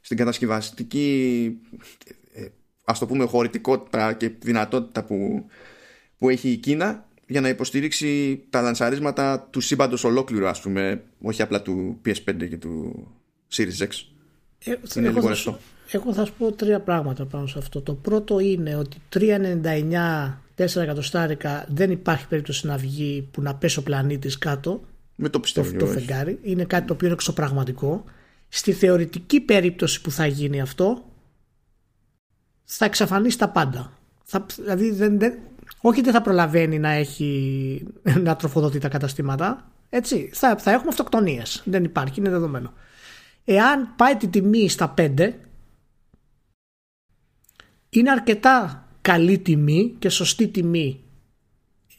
στην κατασκευαστική ε, ας το πούμε χωρητικότητα και δυνατότητα που, που έχει η Κίνα για να υποστηρίξει τα λανσαρίσματα του σύμπαντος ολόκληρου ας πούμε όχι απλά του PS5 και του Series X ε, είναι εγώ, λίγο θα, εγώ θα σου πω τρία πράγματα πάνω σε αυτό. Το πρώτο είναι ότι 3,99 4 εκατοστάρικα δεν υπάρχει περίπτωση να βγει που να πέσει ο πλανήτης κάτω. Με το πιστεύω. Το, το φεγγάρι. Είναι κάτι το οποίο είναι εξωπραγματικό. Στη θεωρητική περίπτωση που θα γίνει αυτό, θα εξαφανίσει τα πάντα. Θα, δηλαδή, δεν, δεν, όχι δεν θα προλαβαίνει να, έχει, να τροφοδοτεί τα καταστήματα. Έτσι, θα, θα έχουμε αυτοκτονίες. Δεν υπάρχει, είναι δεδομένο εάν πάει τη τιμή στα 5 είναι αρκετά καλή τιμή και σωστή τιμή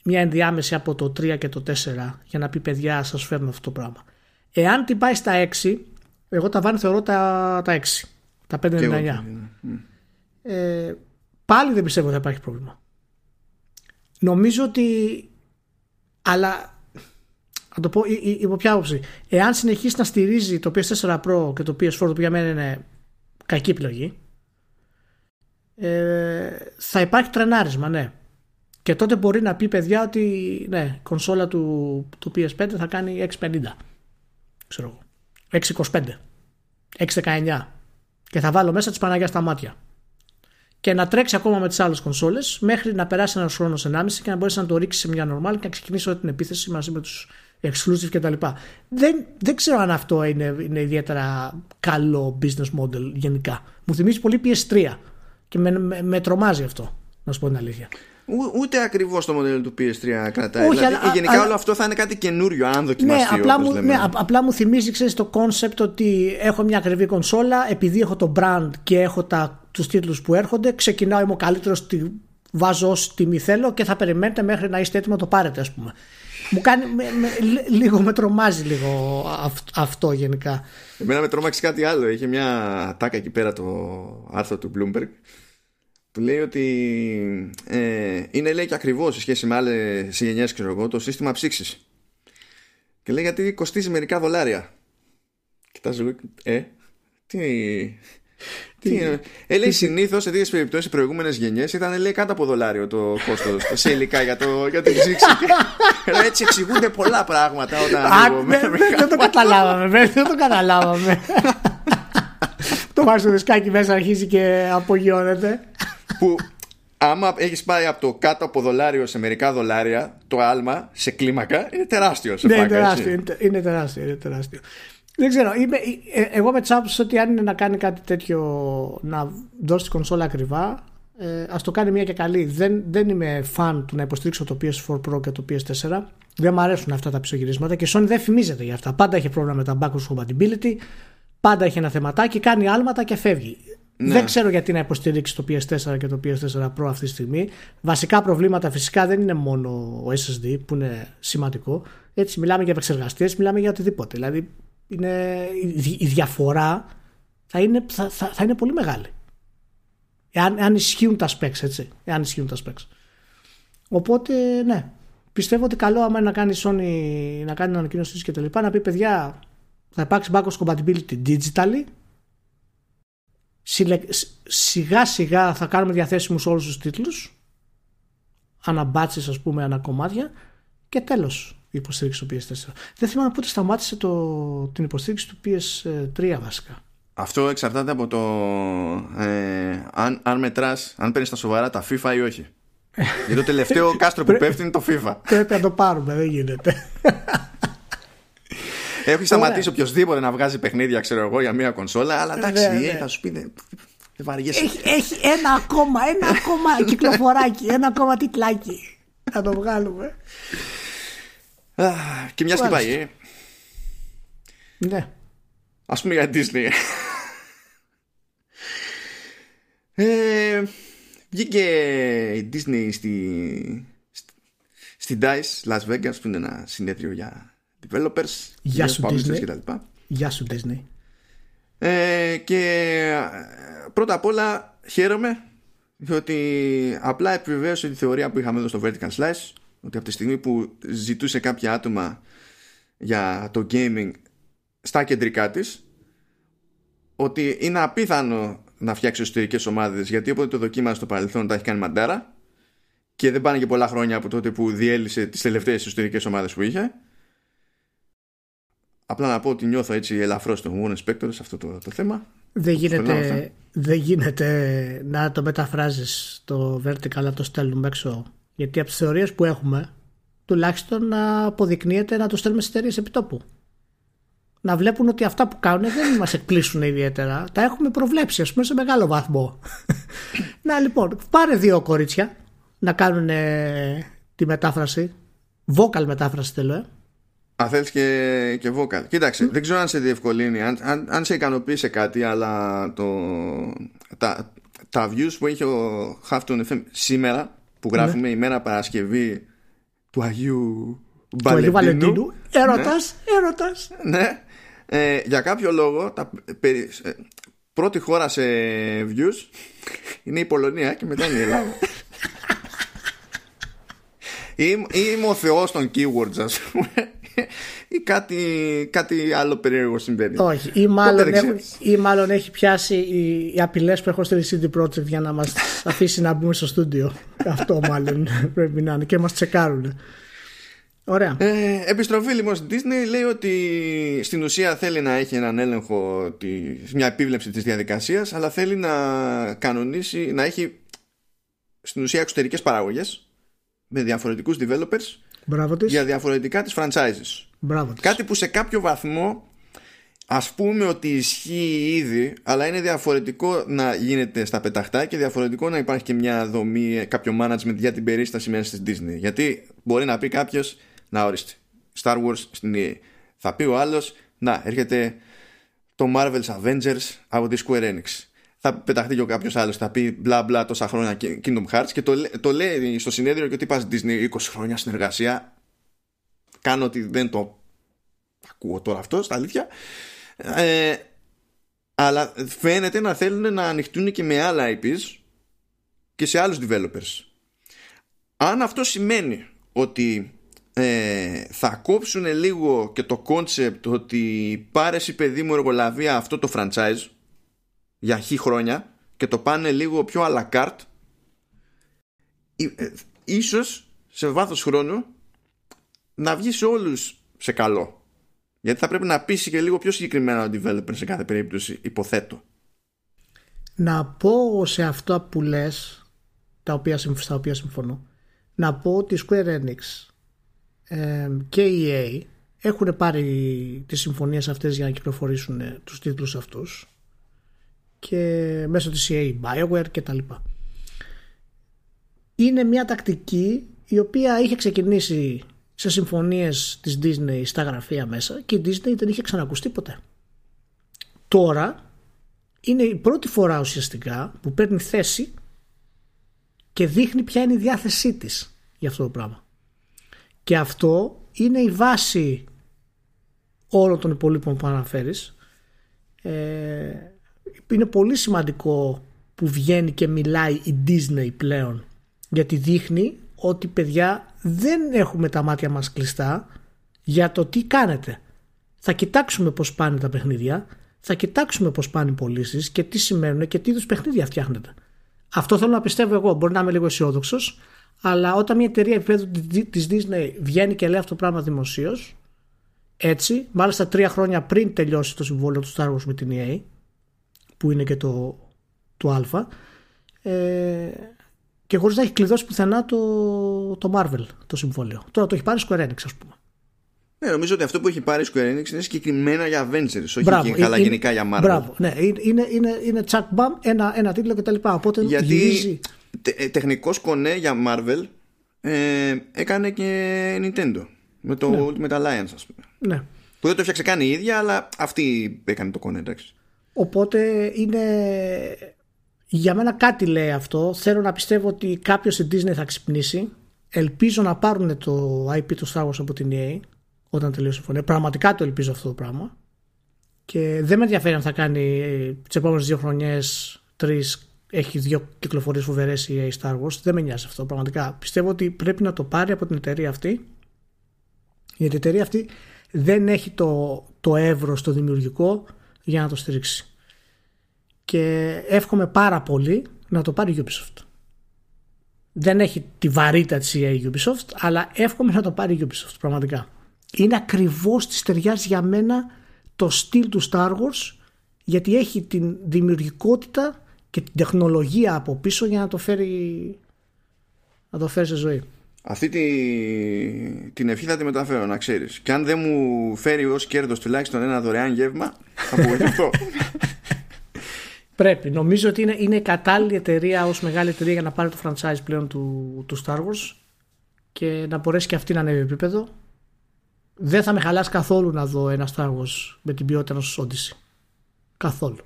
μια ενδιάμεση από το 3 και το 4 για να πει παιδιά σας φέρνω αυτό το πράγμα. Εάν την πάει στα 6 εγώ τα βάνε θεωρώ τα, τα 6 τα 5,99 ε, πάλι δεν πιστεύω ότι θα υπάρχει πρόβλημα. Νομίζω ότι αλλά να το πω υπό ποια άποψη. Εάν συνεχίσει να στηρίζει το PS4 Pro και το PS4 το οποίο για μένα είναι κακή επιλογή ε, θα υπάρχει τρενάρισμα, ναι. Και τότε μπορεί να πει παιδιά ότι ναι, η κονσόλα του, του PS5 θα κάνει 650. Ξέρω εγώ. 625. 619. Και θα βάλω μέσα της Παναγιάς στα μάτια. Και να τρέξει ακόμα με τις άλλες κονσόλες μέχρι να περάσει ένας χρόνος 1,5 και να μπορέσει να το ρίξει σε μια normal και να ξεκινήσει όλη την επίθεση μαζί με τους exclusive κτλ. Δεν, δεν ξέρω αν αυτό είναι, είναι ιδιαίτερα καλό business model γενικά. Μου θυμίζει πολύ PS3 και με, με, με τρομάζει αυτό, να σου πω την αλήθεια. ούτε ακριβώς το μοντέλο του PS3 κρατάει. Όχι, δηλαδή, αλλά, γενικά όλο αυτό θα είναι κάτι καινούριο, αν δοκιμαστεί. Ναι, απλά, μου, ναι, απλά μου θυμίζει ξέρεις, το concept ότι έχω μια ακριβή κονσόλα, επειδή έχω το brand και έχω τους τίτλους που έρχονται, ξεκινάω, είμαι ο καλύτερος, βάζω όσο τιμή θέλω και θα περιμένετε μέχρι να είστε έτοιμοι να το πάρετε, ας πούμε. Μου κάνει. Με, με, λίγο με τρομάζει λίγο αυτό γενικά. Εμένα με τρομάξει κάτι άλλο. Είχε μια τάκα εκεί πέρα το άρθρο του Bloomberg που λέει ότι ε, είναι λέει και ακριβώς σε σχέση με άλλες γενιέ το σύστημα ψήξης. Και λέει γιατί κοστίζει μερικά δολάρια. Κοιτάζω, ε, τι, τι ε, λέει συνήθως σε τέτοιες περιπτώσεις οι προηγούμενες γενιές ήταν λέει κάτω από δολάριο το κόστος σε υλικά για, το, για την ψήξη. Έτσι εξηγούνται πολλά πράγματα όταν. Δεν το καταλάβαμε, δεν το καταλάβαμε. Το βάζεις στο δισκάκι μέσα αρχίζει και απογειώνεται. Που άμα έχεις πάει από το κάτω από δολάριο σε μερικά δολάρια, το άλμα σε κλίμακα είναι τεράστιο. Σε ναι, είναι τεράστιο, είναι τεράστιο, είναι τεράστιο. Δεν ξέρω. Είμαι, ε, εγώ με τσάπουσα ότι αν είναι να κάνει κάτι τέτοιο να δώσει την κονσόλα ακριβά ε, ας το κάνει μια και καλή. Δεν, δεν είμαι φαν του να υποστηρίξω το PS4 Pro και το PS4. Δεν μου αρέσουν αυτά τα ψωγυρίσματα και η Sony δεν φημίζεται για αυτά. Πάντα έχει πρόβλημα με τα backwards compatibility, πάντα έχει ένα θεματάκι, κάνει άλματα και φεύγει. Ναι. Δεν ξέρω γιατί να υποστηρίξει το PS4 και το PS4 Pro αυτή τη στιγμή. Βασικά προβλήματα φυσικά δεν είναι μόνο ο SSD που είναι σημαντικό. Έτσι μιλάμε για επεξεργαστέ, μιλάμε για οτιδήποτε. Δηλαδή είναι, η διαφορά θα είναι, θα, θα, θα είναι πολύ μεγάλη. Εάν, εάν ισχύουν τα specs, έτσι. Εάν ισχύουν τα specs. Οπότε, ναι. Πιστεύω ότι καλό άμα να κάνει Sony να κάνει ανακοίνωση και τα λοιπά, να πει παιδιά, θα υπάρξει backwards compatibility digitally. Σιγά σιγά θα κάνουμε διαθέσιμους όλους τους τίτλους αναμπάτσεις ας πούμε ανακομμάτια και τέλος η υποστήριξη του PS4 δεν θυμάμαι πότε σταμάτησε το, την υποστήριξη του PS3 βασικά αυτό εξαρτάται από το ε, αν, αν μετράς, αν παίρνεις τα σοβαρά τα FIFA ή όχι. Για το τελευταίο κάστρο που πέφτει είναι το FIFA. Πρέπει να το πάρουμε, δεν γίνεται. Έχει σταματήσει οποιοδήποτε να βγάζει παιχνίδια, ξέρω εγώ, για μία κονσόλα, αλλά εντάξει, ναι, ναι. θα σου πει. Δεν έχει, έχει ένα ακόμα, ένα ακόμα κυκλοφοράκι, ένα ακόμα τιτλάκι. Θα το βγάλουμε. Και μια και πάει, ε. Ναι. Α πούμε για Disney. Ε, βγήκε η Disney στη, στη DICE Las Vegas που είναι ένα συνέδριο για developers Γεια σου Disney Γεια σου Disney ε, και ε, πρώτα απ' όλα χαίρομαι διότι απλά επιβεβαίωσε τη θεωρία που είχαμε εδώ στο Vertical Slice ότι από τη στιγμή που ζητούσε κάποια άτομα για το gaming στα κεντρικά της ότι είναι απίθανο να φτιάξει εσωτερικές ομάδες γιατί όποτε το δοκίμασε στο παρελθόν τα έχει κάνει μαντάρα και δεν πάνε και πολλά χρόνια από τότε που διέλυσε τις τελευταίες εσωτερικές ομάδες που είχε. Απλά να πω ότι νιώθω έτσι ελαφρώς στο Moon Inspector σε αυτό το, το θέμα. Δεν γίνεται, δεν γίνεται να το μεταφράζεις το vertical να το στέλνουμε έξω. Γιατί από τις θεωρίες που έχουμε, τουλάχιστον να αποδεικνύεται να το στέλνουμε στις εταιρείες επιτόπου να βλέπουν ότι αυτά που κάνουν δεν μας εκπλήσουν ιδιαίτερα. Τα έχουμε προβλέψει, ας πούμε, σε μεγάλο βαθμό. να λοιπόν, πάρε δύο κορίτσια να κάνουν ε, τη μετάφραση. Vocal μετάφραση θέλω, ε. Αν θέλει και, και vocal. Κοίταξε, δεν ξέρω αν σε διευκολύνει, αν, αν, αν σε ικανοποιεί σε κάτι, αλλά το, τα, τα views που έχει ο Halfton FM σήμερα, που ναι. γράφουμε η μέρα Παρασκευή του Αγίου Βαλεντίνου. Έρωτας, έρωτας. Ναι. Ε, για κάποιο λόγο τα, ε, πρώτη χώρα σε views είναι η Πολωνία και μετά είναι η Ελλάδα ή, είμαι ο θεός των keywords ας πούμε ή κάτι, κάτι άλλο περίεργο συμβαίνει όχι ή μάλλον, έχουν, ή μάλλον έχει πιάσει οι, οι απειλές που έχω στη CD Projekt για να μας αφήσει να μπούμε στο στούντιο αυτό μάλλον πρέπει να είναι και μας τσεκάρουν Ωραία. Ε, επιστροφή λοιπόν στην Disney λέει ότι στην ουσία θέλει να έχει έναν έλεγχο, της, μια επίβλεψη της διαδικασίας αλλά θέλει να κανονίσει, να έχει στην ουσία εξωτερικές παραγωγές με διαφορετικούς developers Μπράβο της. για διαφορετικά τις franchises. Μπράβο Κάτι που σε κάποιο βαθμό ας πούμε ότι ισχύει ήδη αλλά είναι διαφορετικό να γίνεται στα πεταχτά και διαφορετικό να υπάρχει και μια δομή, κάποιο management για την περίσταση μέσα στη Disney γιατί μπορεί να πει κάποιος να ορίστε. Star Wars στην EA. Θα πει ο άλλος, να έρχεται το Marvel's Avengers από τη Square Enix. Θα πεταχτεί και ο κάποιος άλλος, θα πει μπλα μπλα τόσα χρόνια Kingdom Hearts και το, το λέει στο συνέδριο και ότι πα Disney 20 χρόνια συνεργασία. Κάνω ότι δεν το ακούω τώρα αυτό στα αλήθεια. Ε, αλλά φαίνεται να θέλουν να ανοιχτούν και με άλλα IPs και σε άλλους developers. Αν αυτό σημαίνει ότι ε, θα κόψουν λίγο και το concept ότι πάρε ρε παιδί μου εργολαβία αυτό το franchise για χι χρόνια και το πάνε λίγο πιο à la carte ε, ίσως σε βάθος χρόνου να βγει σε όλους σε καλό γιατί θα πρέπει να πείσει και λίγο πιο συγκεκριμένα ο developer σε κάθε περίπτωση υποθέτω να πω σε αυτά που λες τα οποία, στα οποία συμφωνώ να πω ότι Square Enix και η EA έχουν πάρει τις συμφωνίες αυτές για να κυκλοφορήσουν ε, τους τίτλους αυτούς και μέσω της EA, BioWare και τα λοιπά. είναι μια τακτική η οποία είχε ξεκινήσει σε συμφωνίες της Disney στα γραφεία μέσα και η Disney δεν είχε ξανακουστεί ποτέ. Τώρα είναι η πρώτη φορά ουσιαστικά που παίρνει θέση και δείχνει ποια είναι η διάθεσή της για αυτό το πράγμα. Και αυτό είναι η βάση όλων των υπολείπων που αναφέρεις. Ε, είναι πολύ σημαντικό που βγαίνει και μιλάει η Disney πλέον γιατί δείχνει ότι παιδιά δεν έχουμε τα μάτια μας κλειστά για το τι κάνετε. Θα κοιτάξουμε πώς πάνε τα παιχνίδια, θα κοιτάξουμε πώς πάνε οι πωλήσεις και τι σημαίνουν και τι είδους παιχνίδια φτιάχνετε. Αυτό θέλω να πιστεύω εγώ. Μπορεί να είμαι λίγο αισιόδοξος, αλλά όταν μια εταιρεία επίπεδου της Disney βγαίνει και λέει αυτό το πράγμα δημοσίως, έτσι, μάλιστα τρία χρόνια πριν τελειώσει το συμβόλαιο του Star Wars με την EA, που είναι και το, το Α, ε, και χωρίς να έχει κλειδώσει πουθενά το, το Marvel το συμβόλαιο. Τώρα το έχει πάρει Square Enix, ας πούμε. Ναι, νομίζω ότι αυτό που έχει πάρει Square Enix είναι συγκεκριμένα για Avengers, όχι μπράβο, καλά είναι, γενικά για Marvel. Μπράβο, ναι, είναι, είναι, είναι τσακ μπαμ, ένα, ένα τίτλο κτλ. Οπότε Γιατί γυρίζει... τε, ε, τεχνικός κονέ για Marvel ε, έκανε και Nintendo με το ναι. Ultimate Alliance, ας πούμε. Ναι. Που δεν το έφτιαξε καν η ίδια, αλλά αυτή έκανε το κονέ, εντάξει. Οπότε είναι για μένα κάτι λέει αυτό. Θέλω να πιστεύω ότι κάποιος στην Disney θα ξυπνήσει. Ελπίζω να πάρουν το IP του Star Wars από την EA όταν τελειώσει η συμφωνία. Πραγματικά το ελπίζω αυτό το πράγμα. Και δεν με ενδιαφέρει αν θα κάνει τις επόμενες δύο χρονιές, τρεις, έχει δύο κυκλοφορίες φοβερές η EA Star Wars. Δεν με νοιάζει αυτό. Πραγματικά πιστεύω ότι πρέπει να το πάρει από την εταιρεία αυτή. Γιατί η εταιρεία αυτή δεν έχει το, το εύρος στο δημιουργικό για να το στηρίξει και εύχομαι πάρα πολύ να το πάρει η Ubisoft. Δεν έχει τη βαρύτητα της EA Ubisoft, αλλά εύχομαι να το πάρει η Ubisoft πραγματικά. Είναι ακριβώς της ταιριάζει για μένα το στυλ του Star Wars γιατί έχει την δημιουργικότητα και την τεχνολογία από πίσω για να το φέρει, να το φέρει σε ζωή. Αυτή τη, την ευχή θα τη μεταφέρω να ξέρεις και αν δεν μου φέρει ως κέρδος τουλάχιστον ένα δωρεάν γεύμα θα πω Πρέπει. Νομίζω ότι είναι, είναι κατάλληλη εταιρεία ως μεγάλη εταιρεία για να πάρει το franchise πλέον του, του Star Wars και να μπορέσει και αυτή να ανέβει επίπεδο. Δεν θα με χαλάσει καθόλου να δω ένα Star Wars με την ποιότητα ενός Odyssey. Καθόλου.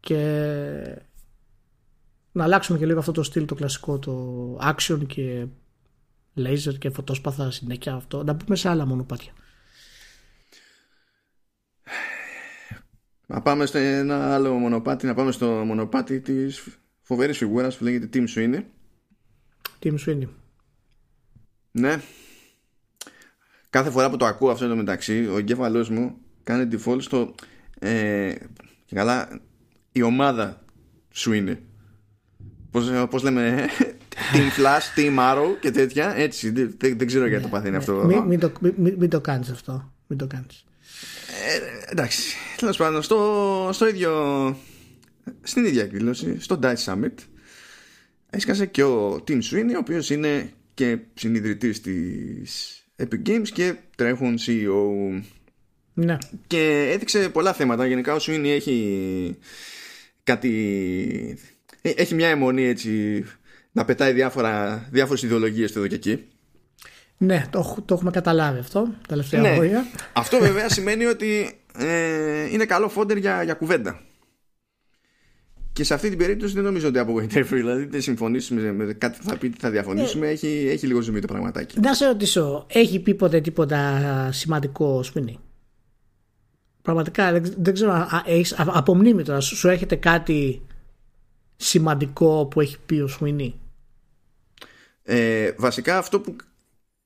Και να αλλάξουμε και λίγο αυτό το στυλ το κλασικό, το action και laser και φωτόσπαθα συνέχεια αυτό. Να πούμε σε άλλα μονοπάτια. Να πάμε στο ένα άλλο μονοπάτι, να πάμε στο μονοπάτι της φοβερής φιγούρας που λέγεται Team Sweeney. Team Sweeney. Ναι. Κάθε φορά που το ακούω αυτό το μεταξύ, ο εγκέφαλός μου κάνει default στο ε, και καλά η ομάδα Sweeney. Πώς, πώς λέμε Team Flash, Team Arrow και τέτοια έτσι δεν, δεν ξέρω γιατί το παθαίνει ναι. αυτό μην, μην, το, μην, μην το κάνεις αυτό μην το κάνεις ε, εντάξει, τέλος πάντων, στο, στο ίδιο, στην ίδια εκδήλωση, στο Dice Summit, έσκασε και ο Tim Sweeney, ο οποίος είναι και συνειδητής της Epic Games και τρέχουν CEO. Ναι. Και έδειξε πολλά θέματα. Γενικά ο Sweeney έχει κάτι... Ε, έχει μια αιμονή έτσι να πετάει διάφορα, διάφορες ιδεολογίες εδώ και εκεί. Ναι, το, το έχουμε καταλάβει αυτό τα τελευταία ναι. χρόνια. Αυτό βέβαια σημαίνει ότι ε, είναι καλό φόντερ για, για κουβέντα. Και σε αυτή την περίπτωση δεν νομίζω ότι απογοητεύει. Δηλαδή, δεν συμφωνήσουμε με κάτι που θα πει, θα διαφωνήσουμε. έχει, έχει λίγο ζουμί το πραγματάκι. Να σε ρωτήσω, έχει πει ποτέ τίποτα σημαντικό Σμινί. Πραγματικά δεν, δεν ξέρω, έχεις, από μνήμη τώρα, σου έχετε κάτι σημαντικό που έχει πει ο Σμινί. Ε, βασικά αυτό που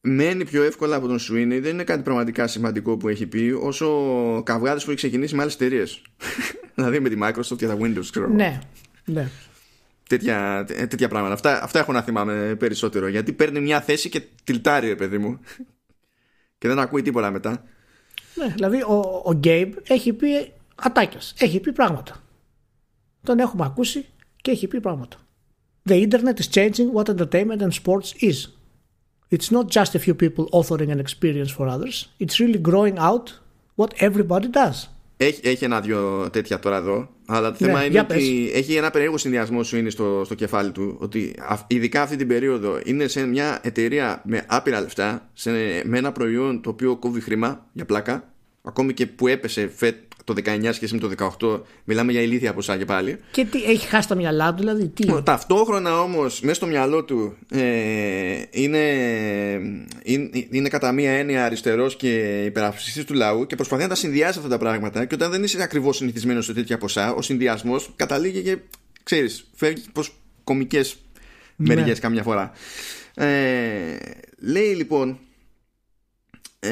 μένει πιο εύκολα από τον Sweeney δεν είναι κάτι πραγματικά σημαντικό που έχει πει όσο καυγάδες που έχει ξεκινήσει με άλλες εταιρείες. δηλαδή με τη Microsoft και τα Windows ξέρω. ναι, ναι. Τέτοια, τέτοια πράγματα αυτά, αυτά έχω να θυμάμαι περισσότερο γιατί παίρνει μια θέση και τυλτάρει ρε παιδί μου και δεν ακούει τίποτα μετά ναι, δηλαδή ο, ο Gabe έχει πει ατάκες, έχει πει πράγματα τον έχουμε ακούσει και έχει πει πράγματα The internet is changing what entertainment and sports is It's not just a few people authoring an experience for others. It's really growing out what everybody does. έχει, έχει ένα-δυο τέτοια τώρα εδώ. Αλλά το Ναι, θέμα είναι για ότι έχει ένα περίεργο συνδυασμό σου είναι στο, στο κεφάλι του. Ότι α- ειδικά αυτή την περίοδο είναι σε μια εταιρεία με άπειρα λεφτά, σε, με ένα προϊόν το οποίο κόβει χρήμα για πλάκα. Ακόμη και που έπεσε φετ, το 19 σχέση με το 18, μιλάμε για ηλίθια ποσά και πάλι. Και τι, έχει χάσει τα μυαλά του, δηλαδή. Τι; Ταυτόχρονα όμως μέσα στο μυαλό του ε, είναι, είναι, είναι κατά μία έννοια αριστερός και υπερασπιστής του λαού και προσπαθεί να τα συνδυάσει αυτά τα πράγματα και όταν δεν είσαι ακριβώς συνηθισμένος σε τέτοια ποσά ο συνδυασμός καταλήγει και ξέρεις φεύγει προς κομικές Ναι. μεριές καμιά φορά ε, λέει λοιπόν ε,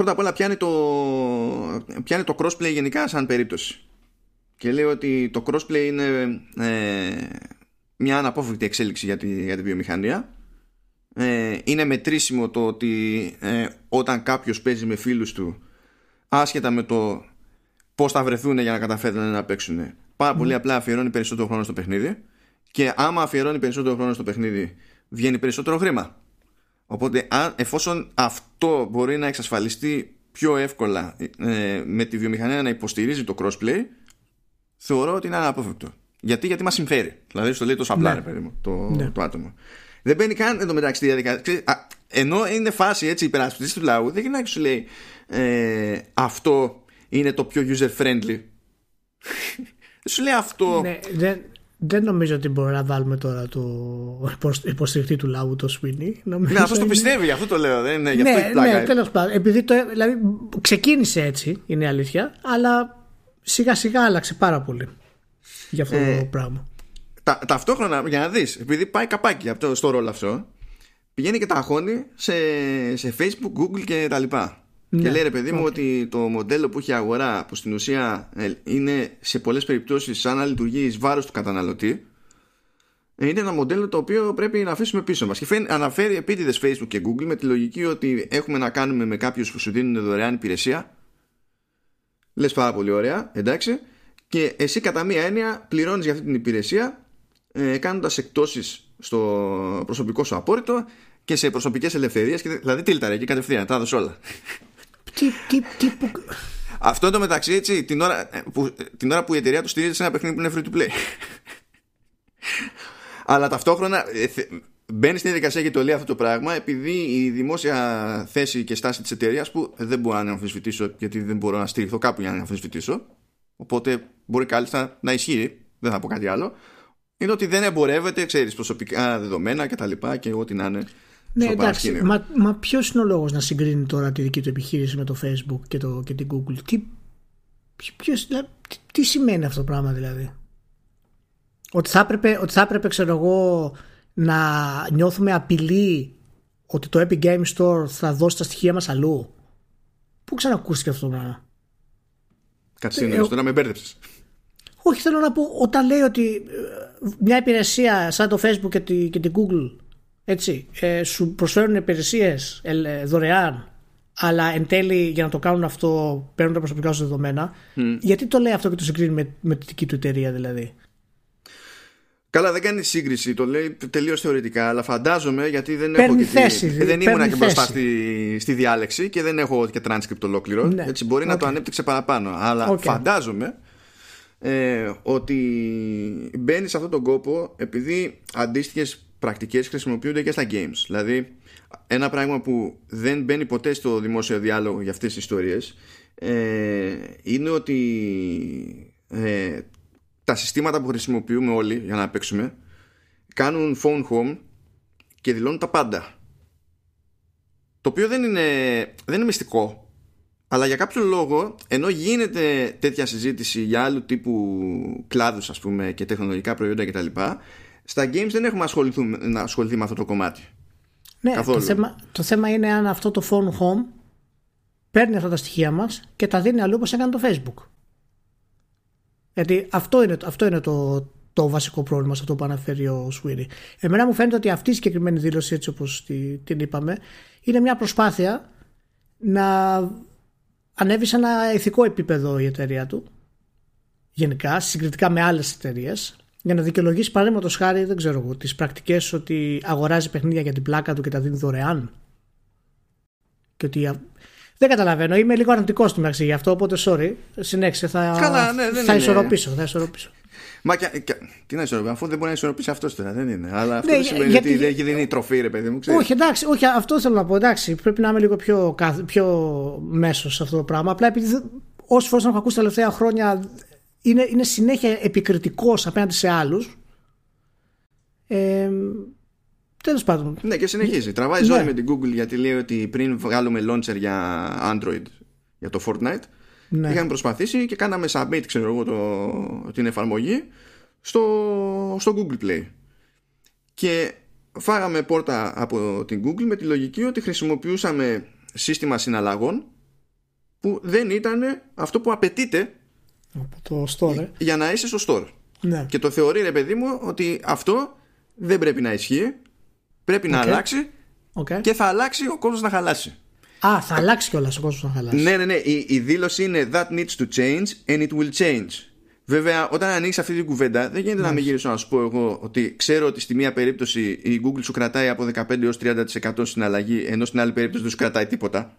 πρώτα απ' όλα πιάνει το, πιάνει το crossplay γενικά σαν περίπτωση. Και λέει ότι το crossplay είναι ε, μια αναπόφευκτη εξέλιξη για τη, για τη βιομηχανία. Ε, είναι μετρήσιμο το ότι ε, όταν κάποιος παίζει με φίλους του άσχετα με το πώς θα βρεθούν για να καταφέρουν να παίξουν. Πάρα πολύ απλά αφιερώνει περισσότερο χρόνο στο παιχνίδι. Και άμα αφιερώνει περισσότερο χρόνο στο παιχνίδι βγαίνει περισσότερο χρήμα οπότε αν, εφόσον αυτό μπορεί να εξασφαλιστεί πιο εύκολα ε, με τη βιομηχανία να υποστηρίζει το crossplay θεωρώ ότι είναι αναπόφευκτο. Γιατί, γιατί μας συμφέρει. Δηλαδή, στο λέει τόσο απλά, Ναι. ρε παιδί μου, το, Ναι. το άτομο. Δεν μπαίνει καν εντωμεταξύ στη διαδικασία. Ξέρεις, α, ενώ είναι φάση έτσι υπερασπιστής του λαού, δεν γυρνάει και σου λέει ε, αυτό είναι το πιο user friendly. Δεν σου λέει αυτό. Ναι, δεν, δεν νομίζω ότι μπορούμε να βάλουμε τώρα το υποσ- υποστηρικτή του λαού το Sweeney. Νομίζω Ναι, αυτό το είναι- πιστεύει, γι' αυτό το λέω. Δεν είναι, γι' αυτό έχει Ναι, πλάκα. ναι, τέλος πάντων. Επειδή το, δηλαδή, ξεκίνησε έτσι, είναι η αλήθεια, αλλά σιγά σιγά άλλαξε πάρα πολύ για αυτό Ε, το πράγμα. Τα, ταυτόχρονα, για να δεις, επειδή πάει καπάκι αυτό, στο ρόλο αυτό, πηγαίνει και τα αγχώνει σε, σε Facebook, Google και τα λοιπά. Ναι, Και λέει ρε παιδί μου ότι το μοντέλο που έχει η αγορά που στην ουσία ε, είναι σε πολλές περιπτώσεις σαν να λειτουργεί εις βάρος του καταναλωτή ε, είναι ένα μοντέλο το οποίο πρέπει να αφήσουμε πίσω μας. Και φαίν- αναφέρει επίτηδες Facebook και Google με τη λογική ότι έχουμε να κάνουμε με κάποιους που σου δίνουν δωρεάν υπηρεσία. Λες πάρα πολύ ωραία εντάξει. Και εσύ κατά μία έννοια πληρώνεις για αυτή την υπηρεσία ε, κάνοντας εκτόσεις στο προσωπικό σου απόρριτο και σε προσωπικές ελευθερίες και, δηλαδή τίλταρε εκεί κατευθείαν τα έδωσε όλα Τι, τι, τι, που... αυτό είναι το μεταξύ έτσι την ώρα, ε, που, την ώρα που η εταιρεία τους στηρίζεται σε ένα παιχνίδι που είναι free to play. Αλλά ταυτόχρονα ε, θε- μπαίνει στην διαδικασία και το λέει αυτό το πράγμα επειδή η δημόσια θέση και στάση της εταιρείας που δεν μπορώ να αμφισβητήσω γιατί δεν μπορώ να στηριχθώ κάπου για να αμφισβητήσω οπότε μπορεί κάλλιστα να ισχύει δεν θα πω κάτι άλλο είναι ότι δεν εμπορεύεται ξέρεις προσωπικά δεδομένα και τα λοιπά και ό,τι να είναι Ναι, στο εντάξει. παρασκήνιο. Μα, μα ποιος είναι ο λόγος να συγκρίνει τώρα τη δική του επιχείρηση με το Facebook και, το, και την Google; Τι, ποιος, δηλαδή, τι, τι σημαίνει αυτό το πράγμα δηλαδή; Ότι θα έπρεπε, ότι θα έπρεπε ξέρω εγώ, να νιώθουμε απειλή ότι το Epic Game Store θα δώσει τα στοιχεία μας αλλού; Πού ξανακούστηκε αυτό το πράγμα; Κάτι Ε, σύνολο, ε, τώρα με μπέρδεψες Όχι, θέλω να πω, όταν λέει ότι ε, μια υπηρεσία σαν το Facebook και, τη, και την Google έτσι, ε, σου προσφέρουν υπηρεσίες ε, ε, δωρεάν, αλλά εν τέλει για να το κάνουν αυτό παίρνουν τα προσωπικά σου δεδομένα, γιατί το λέει αυτό και το συγκρίνει με, με τη δική του εταιρεία δηλαδή; Καλά, δεν κάνει σύγκριση, το λέει τελείως θεωρητικά, αλλά φαντάζομαι γιατί δεν Παίρνει έχω και τη- θέση, δεν παίρνει ήμουνα και μπροστά θέση. στη, στη διάλεξη και δεν έχω και transcript ολόκληρο. Ναι. Έτσι μπορεί να Οκ. το ανέπτυξε παραπάνω. Αλλά Οκ. φαντάζομαι ε, ότι μπαίνεις σε αυτόν τον κόπο επειδή αντίστοιχες πρακτικές χρησιμοποιούνται και στα games. Δηλαδή, ένα πράγμα που δεν μπαίνει ποτέ στο δημόσιο διάλογο για αυτές τις ιστορίες ε, είναι ότι ε, τα συστήματα που χρησιμοποιούμε όλοι για να παίξουμε κάνουν phone home και δηλώνουν τα πάντα. Το οποίο δεν είναι, δεν είναι μυστικό. Αλλά για κάποιο λόγο, ενώ γίνεται τέτοια συζήτηση για άλλου τύπου κλάδους ας πούμε και τεχνολογικά προϊόντα κτλ. Στα games δεν έχουμε ασχοληθεί, να ασχοληθεί με αυτό το κομμάτι. Ναι, Καθόλου. το θέμα, το θέμα είναι αν αυτό το phone home παίρνει αυτά τα στοιχεία μας και τα δίνει αλλού όπως έκανε το Facebook. Γιατί αυτό είναι, αυτό είναι το, το βασικό πρόβλημα σε αυτό που αναφέρει ο Σουίνι. Εμένα μου φαίνεται ότι αυτή η συγκεκριμένη δήλωση έτσι όπως τη- την είπαμε είναι μια προσπάθεια να ανέβει σε ένα ηθικό επίπεδο η εταιρεία του γενικά, συγκριτικά με άλλες εταιρείες, για να δικαιολογήσει παραδείγματο χάρη, δεν ξέρω εγώ, τις πρακτικές ότι αγοράζει παιχνίδια για την πλάκα του και τα δίνει δωρεάν. Και ότι α- Δεν καταλαβαίνω. Είμαι λίγο αρνητικός του μεταξύ γι' αυτό. Οπότε, sorry. Συνέχισε. Θα, Καλά, ναι, δεν θα είναι. ισορροπήσω. Θα ισορροπήσω. Μα και, και, τι να ισορροπήσει, αφού δεν μπορεί να ισορροπήσει αυτός τώρα, δεν είναι. Αλλά αυτό Ναι, δεν σημαίνει γιατί- ότι δεν έχει δίνει τροφή, ρε παιδί μου. Ξέρεις. Όχι, εντάξει, όχι, αυτό θέλω να πω. Εντάξει, πρέπει να είμαι λίγο πιο, καθ- πιο μέσος σε αυτό το πράγμα. Απλά επειδή όσε φορές έχω ακούσει τα τελευταία χρόνια είναι, είναι συνέχεια επικριτικός απέναντι σε άλλους. Ε, Τέλος πάντων. Ναι, και συνεχίζει. Τραβάει Ναι. ζόρι με την Google γιατί λέει ότι πριν βγάλουμε launcher για Android, για το Fortnite, Ναι. είχαμε προσπαθήσει και κάναμε submit, ξέρω εγώ, το, την εφαρμογή στο, στο Google Play. Και φάγαμε πόρτα από την Google με τη λογική ότι χρησιμοποιούσαμε σύστημα συναλλαγών που δεν ήταν αυτό που απαιτείται Από το store. ε. για να είσαι στο store. Ναι. Και το θεωρεί ρε παιδί μου ότι αυτό δεν πρέπει να ισχύει, πρέπει να Οκ. αλλάξει Okay. και θα αλλάξει ο κόσμος να χαλάσει. Α, θα αλλάξει κιόλας ο κόσμος να χαλάσει. Ναι, ναι, ναι. Η, η δήλωση είναι That needs to change and it will change. Βέβαια, όταν ανοίξεις αυτή την κουβέντα, δεν γίνεται να μην γυρίσω να σου πω εγώ ότι ξέρω ότι στη μία περίπτωση η Google σου κρατάει από 15 έως 30% συναλλαγή, ενώ στην άλλη περίπτωση δεν σου κρατάει τίποτα.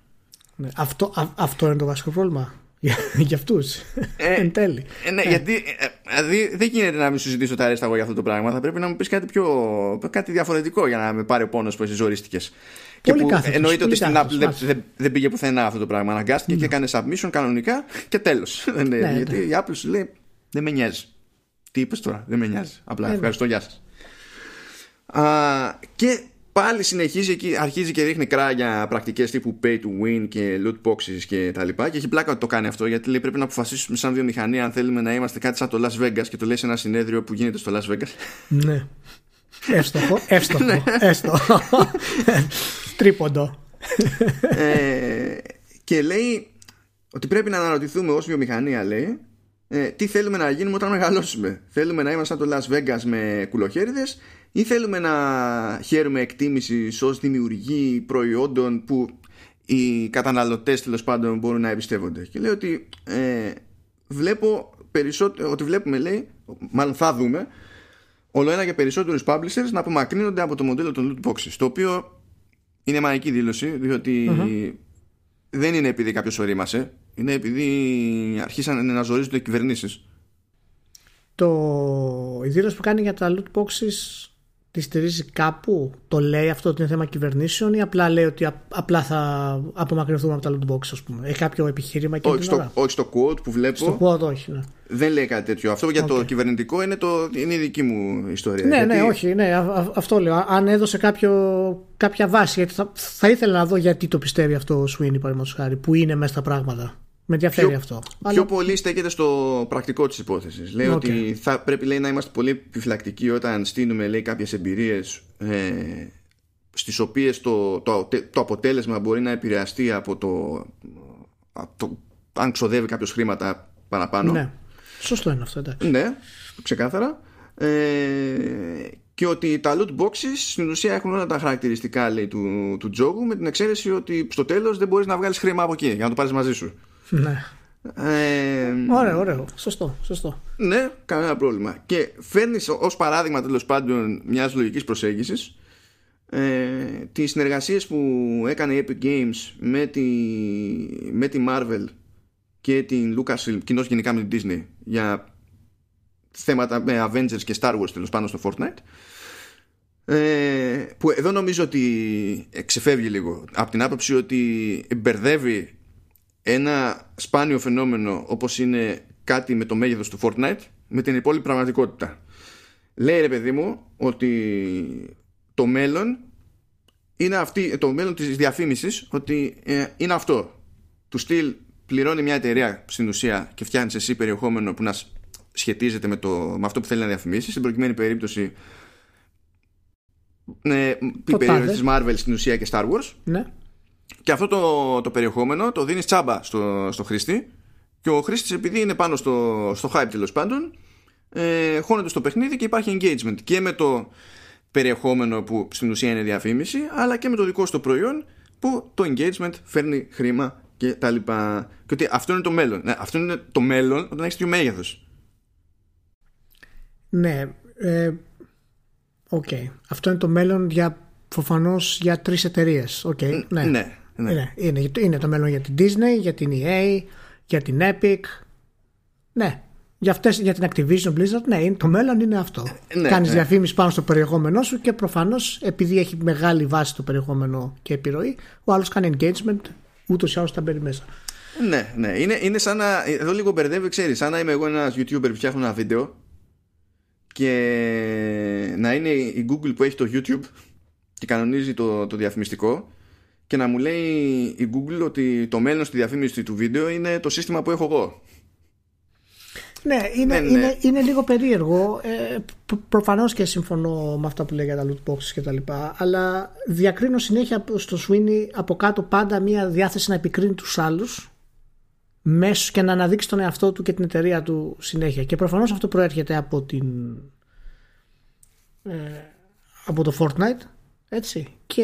Ναι. Αυτό, α- αυτό είναι το βασικό πρόβλημα για, για αυτούς. Ε, Εν τέλει. Ε, ναι, γιατί ε, δηλαδή, δεν γίνεται να μην σου ζητήσω τα αρέστα εγώ για αυτό το πράγμα. Θα πρέπει να μου πεις κάτι, πιο, κάτι διαφορετικό για να με πάρει ο πόνος που εσύ ζορίστηκες. Και Πολύ που κάθετος, εννοείται πολύ ότι στην Apple κάθετος, δεν, μάλιστα. δεν, δεν πήγε πουθενά αυτό το πράγμα. Αναγκάστηκε και έκανε submission κανονικά και τέλος. Ναι, γιατί η Apple σου λέει δεν με νοιάζει. Τι είπες τώρα, δεν με νοιάζει. Απλά ναι. ευχαριστώ, γεια σας. Και πάλι συνεχίζει εκεί, αρχίζει και ρίχνει κράγια πρακτικές τύπου pay to win και loot boxes και τα λοιπά. Και έχει πλάκα ότι το κάνει αυτό γιατί λέει πρέπει να αποφασίσουμε σαν βιομηχανία αν θέλουμε να είμαστε κάτι σαν το Las Vegas και το λέει σε ένα συνέδριο που γίνεται στο Las Vegas. Ναι. Εύστοχο, εύστοχο, εύστοχο. Τρίποντο. ε, και λέει ότι πρέπει να αναρωτηθούμε ως βιομηχανία λέει ε, τι θέλουμε να γίνουμε όταν μεγαλώσουμε θέλουμε να είμαστε σαν το Las Vegas με κουλοχέριδες ή θέλουμε να χαίρουμε εκτίμηση ως δημιουργοί προϊόντων που οι καταναλωτές τέλος πάντων μπορούν να εμπιστεύονται. Και λέει ότι ε, βλέπω περισσότερο, ότι βλέπουμε λέει μάλλον θα δούμε όλο ένα και περισσότερους publishers να απομακρύνονται από το μοντέλο των loot boxes το οποίο είναι μαγική δήλωση διότι δεν είναι επειδή κάποιος ορίμασε είναι επειδή αρχίσαν να ζορίζονται οι κυβερνήσεις. Το, η δήλωση που κάνει για τα loot boxes τη στηρίζει κάπου, το λέει αυτό ότι είναι θέμα κυβερνήσεων ή απλά λέει ότι απ- απλά θα απομακρυνθούμε από τα loot boxes, ας πούμε. Έχει κάποιο επιχείρημα και όχι την στο, ώρα; όχι στο quote που βλέπω Στο quote, όχι. Ναι, δεν λέει κάτι τέτοιο αυτό για το κυβερνητικό είναι, το, είναι η δική μου ιστορία ναι, Γιατί- ναι, όχι. Ναι, α- α- αυτό λέω. Αν έδωσε κάποιο, κάποια βάση, γιατί θα, θα ήθελα να δω γιατί το πιστεύει αυτό ο Sweeney, παραδείγματος χάρη, που είναι μέσα στα πράγματα. Με ενδιαφέρει Πιο- αυτό. Πιο πολύ στέκεται στο πρακτικό της υπόθεσης. Λέει Οκ. ότι θα πρέπει λέει, να είμαστε πολύ επιφυλακτικοί όταν στήνουμε λέει, κάποιες εμπειρίες ε, στις οποίες το, το, το αποτέλεσμα μπορεί να επηρεαστεί από το, από το αν ξοδεύει κάποιος χρήματα παραπάνω. Ναι. Σωστό είναι αυτό, εντάξει. Ναι, ξεκάθαρα. Ε, και ότι τα loot boxes στην ουσία έχουν όλα τα χαρακτηριστικά λέει, του, του τζόγου με την εξαίρεση ότι στο τέλος δεν μπορείς να βγάλεις χρήμα από εκεί για να το πάρεις μαζί σου. Ναι. Ε, Ωραίο, ωραίο. Σωστό, σωστό. ναι, κανένα πρόβλημα. Και φέρνεις ως παράδειγμα τέλος πάντων μιας λογικής προσέγγισης ε, τις συνεργασίες που έκανε η Epic Games με τη, με τη Marvel και την Lucasfilm, κοινώς γενικά με την Disney, για θέματα με Avengers και Star Wars τέλος πάνω στο Fortnite. Ε, που εδώ νομίζω ότι ξεφεύγει λίγο από την άποψη ότι μπερδεύει ένα σπάνιο φαινόμενο όπως είναι κάτι με το μέγεθος του Fortnite με την υπόλοιπη πραγματικότητα. Λέει ρε παιδί μου ότι το μέλλον είναι αυτή, το μέλλον της διαφήμισης ότι ε, είναι αυτό. Του στυλ πληρώνει μια εταιρεία στην ουσία και φτιάχνεις εσύ περιεχόμενο που να σ- σχετίζεται με, το, με αυτό που θέλει να διαφημίσεις. Στην προκειμένη περίπτωση ε, η Το περίοδος τάδε. της Marvel στην ουσία και Star Wars Ναι. Και αυτό το, το περιεχόμενο το δίνεις τσάμπα στο, στο χρήστη και ο χρήστης επειδή είναι πάνω στο, στο hype τέλος πάντων ε, χώνεται στο παιχνίδι και υπάρχει engagement και με το περιεχόμενο που στην ουσία είναι διαφήμιση αλλά και με το δικό σου το προϊόν που το engagement φέρνει χρήμα και τα λοιπά και ότι αυτό είναι το μέλλον ναι, αυτό είναι το μέλλον όταν έχεις τέτοιο μέγεθος Ναι. Ε, Οκ. Αυτό είναι το μέλλον για προφανώς για τρεις εταιρείες. Οκ. ναι. ναι. Ναι. Είναι, είναι, είναι το μέλλον για την Disney, για την EA, για την Epic. Ναι. Για, αυτές, για την Activision Blizzard, ναι, το μέλλον είναι αυτό. Ναι, Κάνεις ναι. διαφήμιση πάνω στο περιεχόμενό σου και προφανώς επειδή έχει μεγάλη βάση το περιεχόμενο και επιρροή, ο άλλος κάνει engagement, ούτως ή άλλως τα μπαίνει μέσα. Ναι, ναι. Είναι, είναι σαν να. Εδώ λίγο μπερδεύει, ξέρεις, σαν να είμαι εγώ ένας YouTuber που φτιάχνω ένα βίντεο και να είναι η Google που έχει το YouTube και κανονίζει το, το διαφημιστικό και να μου λέει η Google ότι το μέλλον στη διαφήμιση του βίντεο είναι το σύστημα που έχω εγώ. Ναι, είναι, ναι, ναι. είναι, είναι λίγο περίεργο. Ε, Προφανώς και συμφωνώ με αυτά που λέει για τα loot boxes και τα λοιπά. Αλλά διακρίνω συνέχεια στο Sweeney από κάτω πάντα μια διάθεση να επικρίνει τους άλλους μέσω και να αναδείξει τον εαυτό του και την εταιρεία του συνέχεια. Και προφανώς αυτό προέρχεται από την. Ε, από το Fortnite έτσι και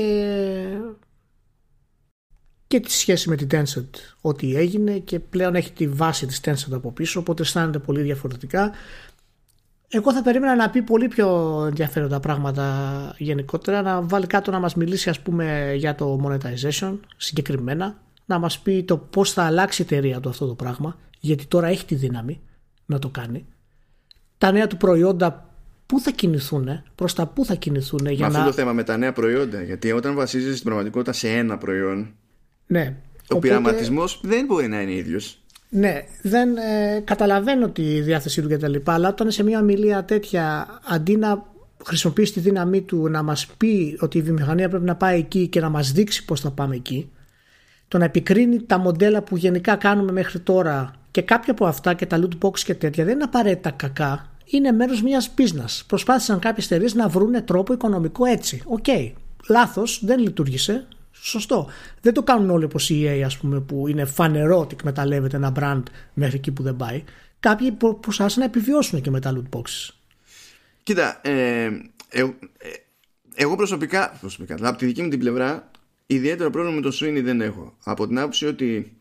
και τη σχέση με την Tencent ό,τι έγινε και πλέον έχει τη βάση της Tencent από πίσω οπότε αισθάνεται πολύ διαφορετικά εγώ θα περίμενα να πει πολύ πιο ενδιαφέροντα πράγματα γενικότερα να βάλει κάτω να μας μιλήσει ας πούμε για το monetization συγκεκριμένα να μας πει το πώς θα αλλάξει η εταιρεία του αυτό το πράγμα γιατί τώρα έχει τη δύναμη να το κάνει τα νέα του προϊόντα πού θα κινηθούν, προς τα πού θα κινηθούν. Για αυτό το θέμα με τα νέα προϊόντα. Γιατί όταν βασίζεσαι στην πραγματικότητα σε ένα προϊόν, ναι. Ο Οπότε... πειραματισμός δεν μπορεί να είναι ίδιος. Ναι, δεν ε, καταλαβαίνω τη διάθεσή του κτλ. Αλλά όταν σε μια ομιλία τέτοια, αντί να χρησιμοποιήσει τη δύναμή του να μας πει ότι η βιομηχανία πρέπει να πάει εκεί και να μας δείξει πώς θα πάμε εκεί, το να επικρίνει τα μοντέλα που γενικά κάνουμε μέχρι τώρα και κάποια από αυτά και τα loot box και τέτοια δεν είναι απαραίτητα κακά. Είναι μέρος μιας business. Προσπάθησαν κάποιε εταιρείες να βρουν τρόπο οικονομικό έτσι. OK. Okay. Λάθος, δεν λειτουργήσε. Σωστό. Δεν το κάνουν όλοι όπως η EA, ας πούμε, που είναι φανερό ότι εκμεταλλεύεται ένα brand μέχρι εκεί που δεν πάει. Κάποιοι προσπάθησαν να επιβιώσουν και με τα loot boxes. Κοίτα, ε, ε, ε, εγώ προσωπικά, προσωπικά, από τη δική μου την πλευρά, ιδιαίτερο πρόβλημα με το Sweeney δεν έχω. Από την άποψη ότι.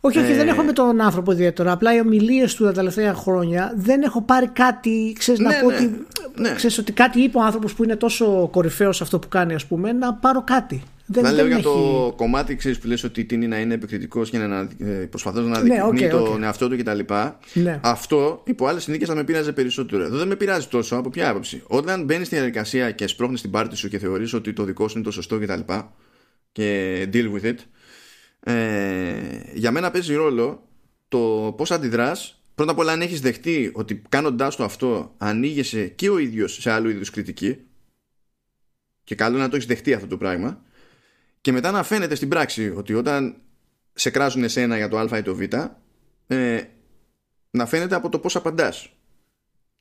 Όχι, όχι, δεν έχω με τον άνθρωπο ιδιαίτερο. Απλά οι ομιλίες του τα τελευταία χρόνια δεν έχω πάρει κάτι. Ξέρεις, να ναι, πω ναι, ότι, ναι. Ξέρεις, ότι κάτι είπε ο άνθρωπος που είναι τόσο κορυφαίος σε αυτό που κάνει, ας πούμε, να πάρω κάτι. Δεν, να λέω για το κομμάτι ξέρεις, που λες ότι τίνει να είναι επικριτικός και να ε, προσπαθώ να ναι, δεικνύει ναι, okay, τον εαυτό του κτλ. Ναι. Αυτό υπό άλλες συνθήκες θα με πειράζει περισσότερο. Εδώ δεν με πειράζει τόσο. Από ποια άποψη. Όταν μπαίνεις στη διαδικασία και σπρώχνεις την πάρτη σου και θεωρείς ότι το δικό σου είναι το σωστό κτλ. Και, και deal with it. Ε, για μένα παίζει ρόλο το πώς αντιδράς. Πρώτα απ' όλα, αν έχεις δεχτεί ότι κάνοντάς το αυτό ανοίγεσαι και ο ίδιος σε άλλου είδους κριτική. Και καλό να το έχεις δεχτεί αυτό το πράγμα και μετά να φαίνεται στην πράξη ότι όταν σε κράζουν εσένα για το α ή το β ε, να φαίνεται από το πώς απαντάς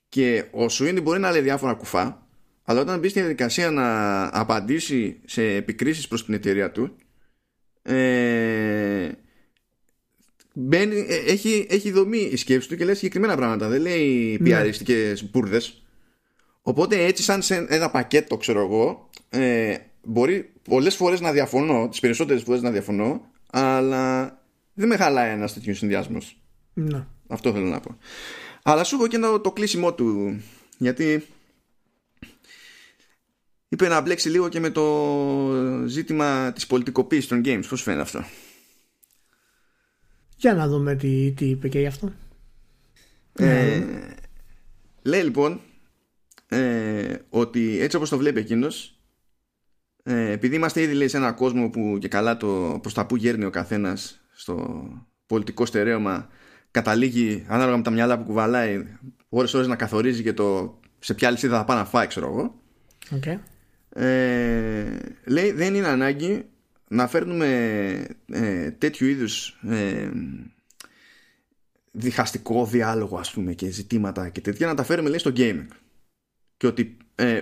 και ο Σουίνι μπορεί να λέει διάφορα κουφά αλλά όταν μπει στη διαδικασία να απαντήσει σε επικρίσεις προς την εταιρεία του ε, μπαίνει, ε, έχει, έχει δομή η σκέψη του και λέει συγκεκριμένα πράγματα δεν λέει ναι. πιαριστικές μπουρδες οπότε έτσι σαν σε ένα πακέτο ξέρω εγώ ε, μπορεί πολλές φορές να διαφωνώ, τις περισσότερες φορές να διαφωνώ, αλλά δεν με χαλάει ένας τέτοιος συνδυασμός. Ναι. Αυτό θέλω να πω. Αλλά σου έχω και το, το κλείσιμο του, γιατί είπε να μπλέξει λίγο και με το ζήτημα της πολιτικοποίησης των games. Πώς φαίνεται αυτό; Για να δούμε τι, τι είπε και γι' αυτό. Ε, λέει λοιπόν ε, ότι έτσι όπως το βλέπει εκείνος ε, επειδή είμαστε ήδη λέει, σε έναν κόσμο που και καλά το προς τα που γέρνει ο καθένας στο πολιτικό στερέωμα καταλήγει ανάλογα με τα μυαλά που κουβαλάει ώρες ώρες να καθορίζει και το σε ποια λυσίδα θα πάει να φάει ξέρω εγώ okay. Ε, λέει δεν είναι ανάγκη να φέρνουμε ε, τέτοιου είδους ε, διχαστικό διάλογο ας πούμε και ζητήματα και τέτοια να τα φέρουμε λέει στο gaming και ότι ε,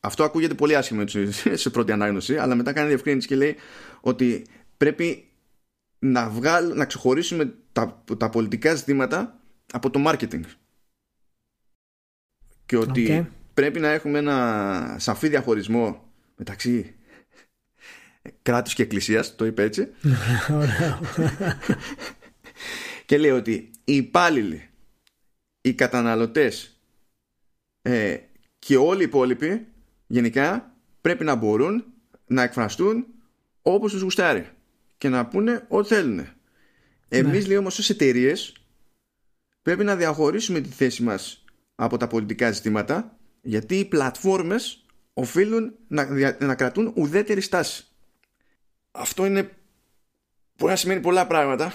αυτό ακούγεται πολύ άσχημο σε πρώτη ανάγνωση, αλλά μετά κάνει διευκρίνηση και λέει ότι πρέπει να, βγάλ, να ξεχωρίσουμε τα, τα πολιτικά ζητήματα από το marketing. Και ότι πρέπει να έχουμε ένα σαφή διαχωρισμό μεταξύ κράτους και εκκλησίας, το είπε έτσι. και λέει ότι οι υπάλληλοι, οι καταναλωτές ε, και όλοι οι υπόλοιποι γενικά πρέπει να μπορούν να εκφραστούν όπως τους γουστάρει και να πούνε ό,τι θέλουν. Εμείς ναι. λέει όμως ως εταιρείες πρέπει να διαχωρίσουμε τη θέση μας από τα πολιτικά ζητήματα γιατί οι πλατφόρμες οφείλουν να, να κρατούν ουδέτερη στάση. Αυτό είναι μπορεί να σημαίνει πολλά πράγματα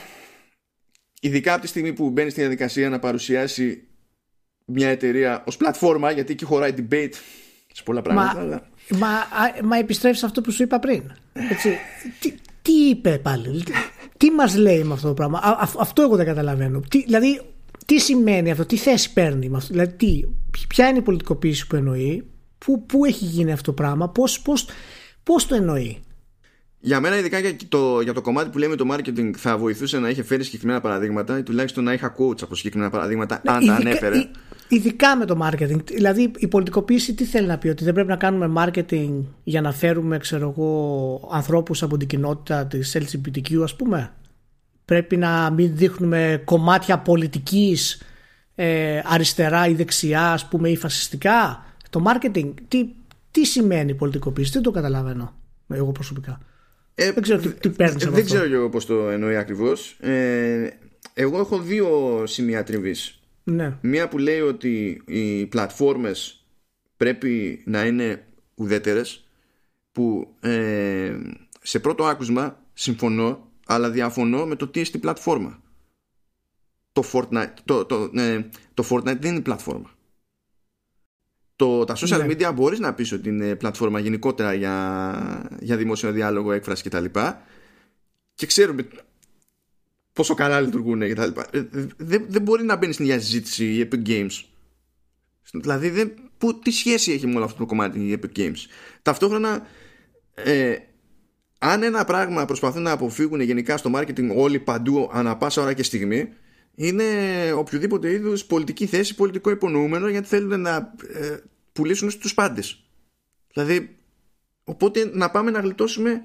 ειδικά από τη στιγμή που μπαίνει στη διαδικασία να παρουσιάσει μια εταιρεία ως πλατφόρμα γιατί εκεί χωράει debate σε πολλά πράγματα. Μα, αλλά... μα, μα επιστρέφει αυτό που σου είπα πριν. Έτσι. τι, τι είπε πάλι, τι μας λέει με αυτό το πράγμα; Α, αυτό εγώ δεν καταλαβαίνω. Τι, δηλαδή, τι σημαίνει αυτό, τι θέση παίρνει με αυτό. Δηλαδή, τι, ποια είναι η πολιτικοποίηση που εννοεί, πού, πού έχει γίνει αυτό το πράγμα, πώς, πώς, πώς το εννοεί. Για μένα, ειδικά για το, για το κομμάτι που λέμε το marketing, θα βοηθούσε να είχε φέρει συγκεκριμένα παραδείγματα ή τουλάχιστον να είχα quotes από συγκεκριμένα παραδείγματα, ναι, αν ειδικά, τα ανέφερε. ειδικά με το marketing. Δηλαδή, η πολιτικοποίηση τι θέλει να πει, ότι δεν πρέπει να κάνουμε marketing για να φέρουμε, ξέρω εγώ, ανθρώπους από την κοινότητα της LGBTQ, ας πούμε; Πρέπει να μην δείχνουμε κομμάτια πολιτικής ε, αριστερά ή δεξιά, ας πούμε, ή φασιστικά. Το marketing, τι, τι σημαίνει πολιτικοποίηση, δεν το καταλαβαίνω εγώ προσωπικά. Ε, δεν ξέρω τι, τι παίρνεις Δεν ξέρω εγώ πώς το εννοεί ακριβώς. Ε, εγώ έχω δύο σημεία τριβή. Ναι. Μία που λέει ότι οι πλατφόρμες πρέπει να είναι ουδέτερες που ε, σε πρώτο άκουσμα συμφωνώ αλλά διαφωνώ με το τι είναι πλατφόρμα. Το Fortnite, το, το, ε, το Fortnite δεν είναι πλατφόρμα. Το, τα social ναι. media μπορείς να πεις ότι είναι πλατφόρμα γενικότερα για, για δημόσιο διάλογο, έκφραση κτλ. Και, και ξέρουμε πόσο καλά λειτουργούν κτλ. Ε, δεν, δεν μπορεί να μπαίνεις στην ίδια συζήτηση η Epic Games. Δηλαδή, δεν, που, τι σχέση έχει με όλο αυτό το κομμάτι η Epic Games. Ταυτόχρονα, ε, αν ένα πράγμα προσπαθούν να αποφύγουν γενικά στο marketing όλοι παντού ανα πάσα ώρα και στιγμή, είναι οποιοδήποτε είδους πολιτική θέση, πολιτικό υπονοούμενο, γιατί θέλουν να ε, πουλήσουν στους πάντες. Δηλαδή, οπότε να πάμε να γλιτώσουμε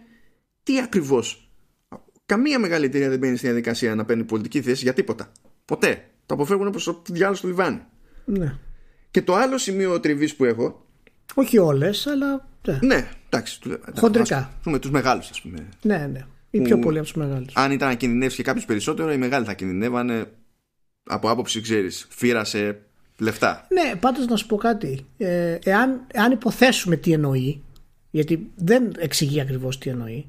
τι ακριβώς. Καμία μεγάλη εταιρεία δεν μπαίνει στη διαδικασία να παίρνει πολιτική θέση για τίποτα. Ποτέ. Το αποφεύγουν προς το διάλογο του Λιβάνι. Ναι. Και το άλλο σημείο τριβής που έχω. Όχι όλες, αλλά. Ναι, ναι εντάξει. Χοντρικά. Α πούμε τους μεγάλους, ας πούμε. Ναι, ναι. Ή πιο πολύ από τους μεγάλους. Αν ήταν να κινδυνεύσει και κάποιος περισσότερο, οι μεγάλοι θα κινδυνεύανε από άποψη, ξέρεις, φύρα σε λεφτά. Ναι, πάντως να σου πω κάτι. Ε, εάν, εάν υποθέσουμε τι εννοεί, γιατί δεν εξηγεί ακριβώς τι εννοεί,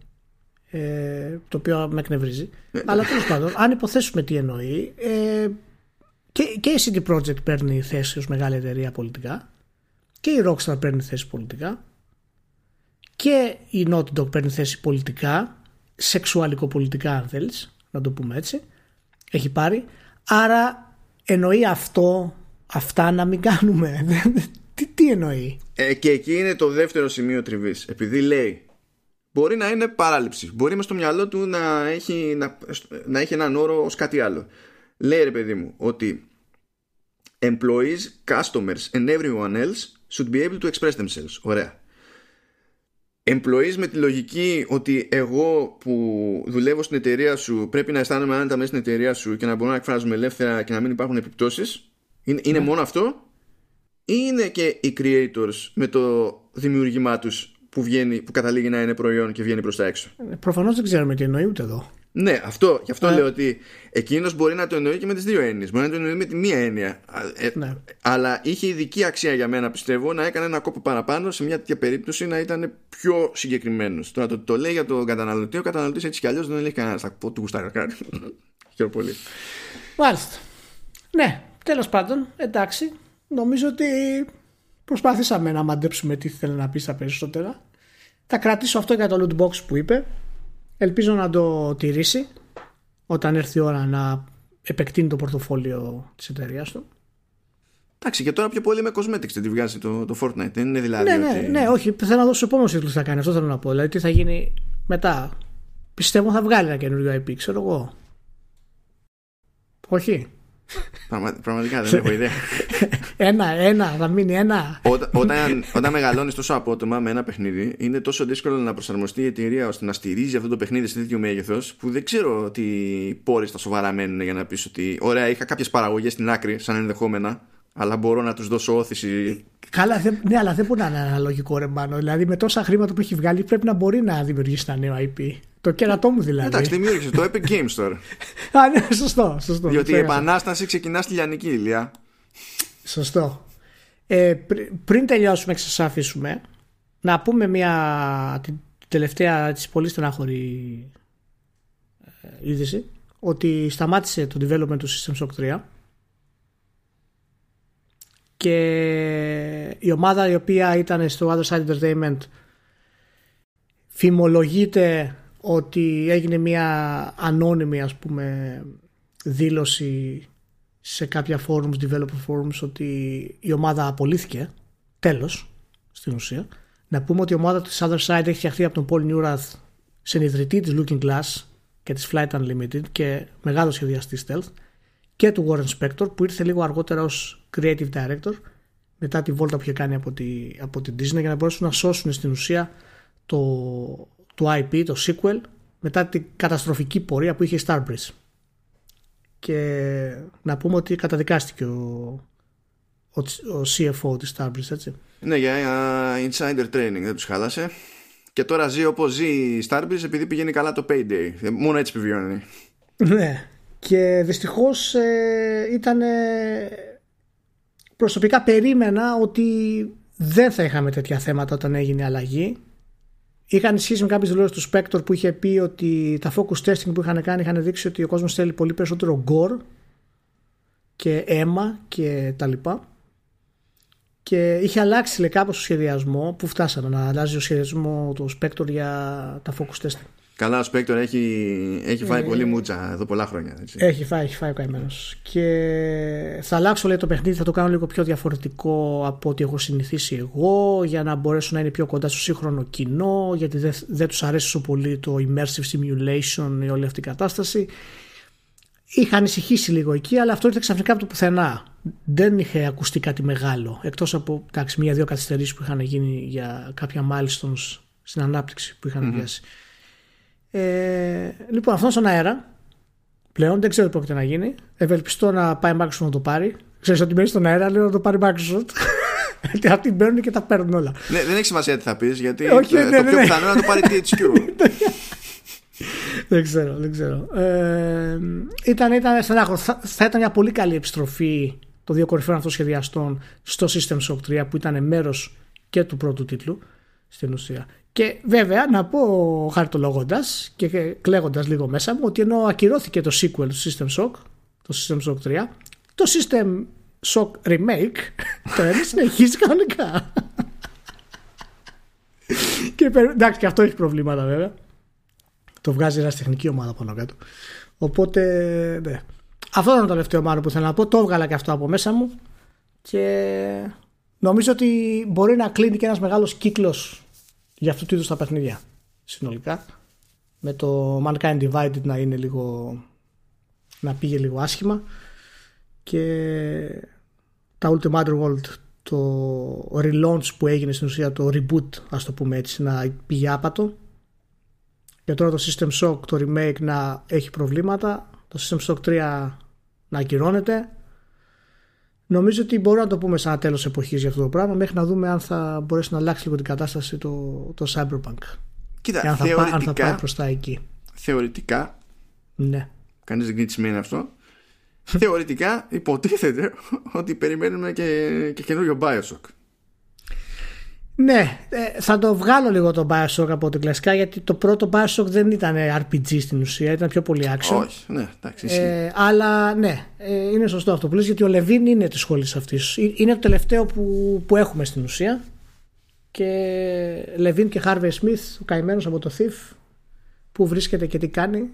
ε, το οποίο με εκνευρίζει. Ε, αλλά τέλος πάντων, αν υποθέσουμε τι εννοεί, ε, και, και η CD Projekt παίρνει θέση ως μεγάλη εταιρεία πολιτικά, και η Rockstar παίρνει θέση πολιτικά, και η Naughty Dog παίρνει θέση πολιτικά, σεξουαλικοπολιτικά αν θέλεις, να το πούμε έτσι. Έχει πάρει. Άρα εννοεί αυτό αυτά να μην κάνουμε. τι, τι εννοεί; Ε, και εκεί είναι το δεύτερο σημείο τριβής. Επειδή λέει μπορεί να είναι παράληψη. Μπορεί με στο μυαλό του να έχει, να, να έχει έναν όρο ως κάτι άλλο. Λέει ρε παιδί μου ότι employees, customers and everyone else should be able to express themselves. Ωραία. Employees με τη λογική ότι εγώ που δουλεύω στην εταιρεία σου πρέπει να αισθάνομαι άνετα μέσα στην εταιρεία σου και να μπορώ να εκφράζομαι ελεύθερα και να μην υπάρχουν επιπτώσεις είναι, είναι ναι. μόνο αυτό; Ή είναι και οι creators με το δημιουργήμά τους που, βγαίνει, που καταλήγει να είναι προϊόν και βγαίνει προς τα έξω; Ε, Προφανώς δεν ξέρουμε τι εννοεί ούτε εδώ. Ναι, αυτό, γι' αυτό ε. λέω ότι εκείνος μπορεί να το εννοεί και με τις δύο έννοιες. Μπορεί να το εννοεί με τη μία έννοια. Ε, ναι. Αλλά είχε ειδική αξία για μένα, πιστεύω, να έκανε ένα κόπο παραπάνω σε μια τέτοια περίπτωση να ήταν πιο συγκεκριμένος. Τώρα το, το λέει για τον καταναλωτή, ο καταναλωτής έτσι κι αλλιώς δεν λέει κανένα. Θα πω του γουστάρει κάτι. Χαίρομαι πολύ. Μάλιστα. Ναι, Τέλος πάντων, εντάξει, νομίζω ότι προσπάθησαμε να μαντέψουμε τι θέλει να πει στα περισσότερα. Θα κρατήσω αυτό για το loot box που είπε. Ελπίζω να το τηρήσει όταν έρθει η ώρα να επεκτείνει το πορτοφόλιο της εταιρείας του. Εντάξει, και τώρα πιο πολύ με cosmetics δεν τη βγάζει το, το Fortnite. Δεν είναι δηλαδή. Ναι, ναι, ναι, όχι. Θέλω να δώσω επόμενο τίτλο θα κάνει. Αυτό θέλω να πω. Δηλαδή τι θα γίνει μετά. Πιστεύω θα βγάλει ένα καινούριο IP, ξέρω εγώ. Όχι. Πραγματικά δεν έχω ιδέα. Ένα, ένα, θα μείνει ένα. όταν, όταν μεγαλώνεις τόσο απότομα με ένα παιχνίδι, είναι τόσο δύσκολο να προσαρμοστεί η εταιρεία ώστε να στηρίζει αυτό το παιχνίδι σε τέτοιο μέγεθος που δεν ξέρω τι πόροι στα σοβαρά μένουν για να πεις ότι ωραία, είχα κάποιες παραγωγές στην άκρη, σαν ενδεχόμενα, αλλά μπορώ να τους δώσω όθηση. Καλά, δεν, ναι, αλλά δεν μπορεί να είναι αναλογικό ρε Μάνο. Δηλαδή με τόσα χρήματα που έχει βγάλει πρέπει να μπορεί να δημιουργήσει ένα νέο IP. Το κέρατό μου δηλαδή. Εντάξει, δημιούργησε το Epic Games Store. Α, ναι, σωστό. σωστό Διότι η επανάσταση ξεκινά στη Λιανική Ηλία. Σωστό. Ε, πριν τελειώσουμε και σας αφήσουμε, να πούμε μια την τελευταία της πολύ στενάχωρη ε, είδηση ότι σταμάτησε το development του System Shock 3 και η ομάδα η οποία ήταν στο Other Side Entertainment φημολογείται ότι έγινε μια ανώνυμη ας πούμε δήλωση σε κάποια forums, developer forums ότι η ομάδα απολύθηκε τέλος στην ουσία να πούμε ότι η ομάδα της Other Side έχει φτιαχτεί από τον Paul Newrath συνειδητή της Looking Glass και της Flight Unlimited και μεγάλος σχεδιαστής stealth και του Warren Spector που ήρθε λίγο αργότερα ως creative director μετά τη βόλτα που είχε κάνει από, τη, από την Disney για να μπορέσουν να σώσουν στην ουσία το, το IP, το sequel μετά την καταστροφική πορεία που είχε η Starbreeze. Και να πούμε ότι καταδικάστηκε ο, ο, ο CFO της Starbreeze, έτσι. Ναι, για uh, insider training δεν τους χάλασε. Και τώρα ζει όπως ζει η Starbreeze επειδή πηγαίνει καλά το payday. Μόνο έτσι επιβιώνει. Ναι. Και δυστυχώς ε, ήταν προσωπικά περίμενα ότι δεν θα είχαμε τέτοια θέματα όταν έγινε η αλλαγή. Είχαν σχέση με κάποιες δηλώσεις του Spector που είχε πει ότι τα focus testing που είχαν κάνει είχαν δείξει ότι ο κόσμος θέλει πολύ περισσότερο gore και αίμα και τα λοιπά. Και είχε αλλάξει λέει, κάπως το σχεδιασμό που φτάσαμε να αλλάζει ο σχεδιασμό του Spector για τα focus testing. Καλά, ο Spector έχει, έχει φάει ε, πολύ μούτσα εδώ πολλά χρόνια. Έτσι. Έχει φάει, έχει φάει ο καημένος. Και θα αλλάξω λέει, το παιχνίδι, θα το κάνω λίγο πιο διαφορετικό από ό,τι έχω συνηθίσει εγώ, για να μπορέσω να είναι πιο κοντά στο σύγχρονο κοινό, γιατί δεν, δεν τους αρέσει τόσο πολύ το immersive simulation ή όλη αυτή η κατάσταση. Είχα ανησυχήσει λίγο εκεί, αλλά αυτό ήρθε ξαφνικά από το πουθενά. Δεν είχε ακουστεί κάτι μεγάλο. Εκτός από μία-δύο καθυστερήσεις που είχαν γίνει για κάποια milestones στην ανάπτυξη που είχαν mm-hmm. Ε, λοιπόν, αυτό στον αέρα πλέον δεν ξέρω τι πρόκειται να γίνει. Ευελπιστώ να πάει Microsoft να το πάρει. Ξέρεις ότι μένει στον αέρα, λέω να το πάρει Microsoft. Γιατί αυτοί μπαίνουν και τα παίρνουν όλα. Ναι, δεν έχει σημασία τι θα πεις, γιατί Όχι, το, ναι, το ναι, πιο ναι. πιθανό είναι να το πάρει THQ. δεν ξέρω, δεν ξέρω. Ε, ήταν, ήταν στενάχο. Θα, θα ήταν μια πολύ καλή επιστροφή των δύο κορυφαίων αυτών σχεδιαστών στο System Shock 3 που ήταν μέρος και του πρώτου τίτλου στην ουσία. Και βέβαια να πω χαρτολογώντας και κλαίγοντας λίγο μέσα μου ότι ενώ ακυρώθηκε το sequel του System Shock, το System Shock 3, το System Shock Remake το ένα συνεχίζει κανονικά. και, εντάξει, και αυτό έχει προβλήματα βέβαια. Το βγάζει ένας τεχνική ομάδα πάνω κάτω. Οπότε, ναι. Αυτό ήταν το τελευταίο μάλλον που θέλω να πω. Το έβγαλα και αυτό από μέσα μου. Και νομίζω ότι μπορεί να κλείνει και ένας μεγάλος κύκλος για αυτού του είδους τα παιχνίδια συνολικά. Με το Mankind Divided να είναι λίγο. να πήγε λίγο άσχημα. Και τα Ultimate World το relaunch που έγινε στην ουσία το reboot ας το πούμε έτσι να πήγε άπατο και τώρα το System Shock το remake να έχει προβλήματα το System Shock 3 να ακυρώνεται Νομίζω ότι μπορούμε να το πούμε σαν τέλος εποχής για αυτό το πράγμα μέχρι να δούμε αν θα μπορέσει να αλλάξει λίγο την κατάσταση το, το Cyberpunk. Κοίτα, αν, θεωρητικά, θα, αν θα πάει προς τα εκεί. Θεωρητικά. Ναι. Κανείς δεν ξέρει τι σημαίνει αυτό. θεωρητικά υποτίθεται ότι περιμένουμε και, και καινούριο Bioshock. Ναι, ε, θα το βγάλω λίγο το Bioshock από την κλασικά γιατί το πρώτο Bioshock δεν ήταν RPG στην ουσία, ήταν πιο πολύ action. Όχι, ναι, εντάξει. Ε, αλλά ναι, ε, είναι σωστό αυτό που λες γιατί ο Λεβίν είναι της σχολή αυτής. Ε, είναι το τελευταίο που, που έχουμε στην ουσία. Και Λεβίν και Χάρβεϊ Σμιθ, ο καημένος από το Thief, που βρίσκεται και τι κάνει.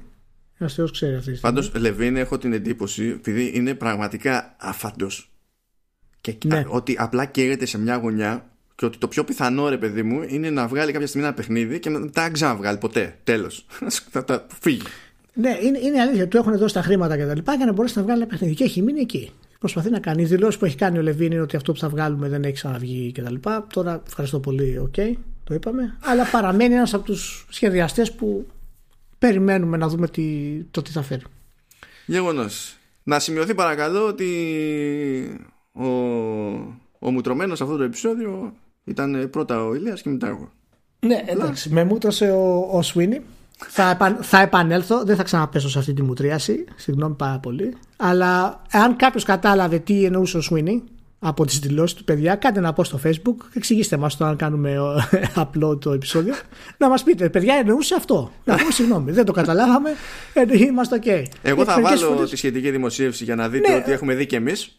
Ένας Θεός ξέρει αυτή τη Πάντως, Λεβίν έχω την εντύπωση, επειδή είναι πραγματικά άφαντος. Και ναι. ότι απλά καίγεται σε μια γωνιά και ότι το πιο πιθανό ρε παιδί μου είναι να βγάλει κάποια στιγμή ένα παιχνίδι και μετά να βγάλει ποτέ. Τέλος. θα τα φύγει. Ναι, είναι, είναι αλήθεια. Του έχουν δώσει τα χρήματα και τα λοιπά για να μπορέσει να βγάλει ένα παιχνίδι. Και έχει μείνει εκεί. Προσπαθεί να κάνει. Οι δηλώσεις που έχει κάνει ο Λεβίν είναι ότι αυτό που θα βγάλουμε δεν έχει ξαναβγεί και τα λοιπά. Τώρα ευχαριστώ πολύ. OK, okay, το είπαμε. Αλλά παραμένει ένας από τους σχεδιαστές που περιμένουμε να δούμε τι, το τι θα φέρει. Γεγονός. Να σημειωθεί παρακαλώ ότι ο, ο μουτρωμένος σε αυτό το επεισόδιο ήταν πρώτα ο Ηλίας και μετά εγώ. Ναι, εντάξει. Με μούτρωσε ο, ο Σουίνι. Θα, επαν, θα επανέλθω, δεν θα ξαναπέσω σε αυτή τη μουτρίαση. Συγγνώμη πάρα πολύ. Αλλά αν κάποιος κατάλαβε τι εννοούσε ο Σουίνι από τις δηλώσεις του, παιδιά, κάντε ένα πω στο Facebook. Εξηγήστε μας το αν κάνουμε απλό το επεισόδιο. να μας πείτε, παιδιά, εννοούσε αυτό. Να πούμε συγγνώμη, δεν το καταλάβαμε. Ε, είμαστε OK. Εγώ θα βάλω φορές... τη σχετική δημοσίευση για να δείτε ναι, ότι έχουμε δει κι εμείς.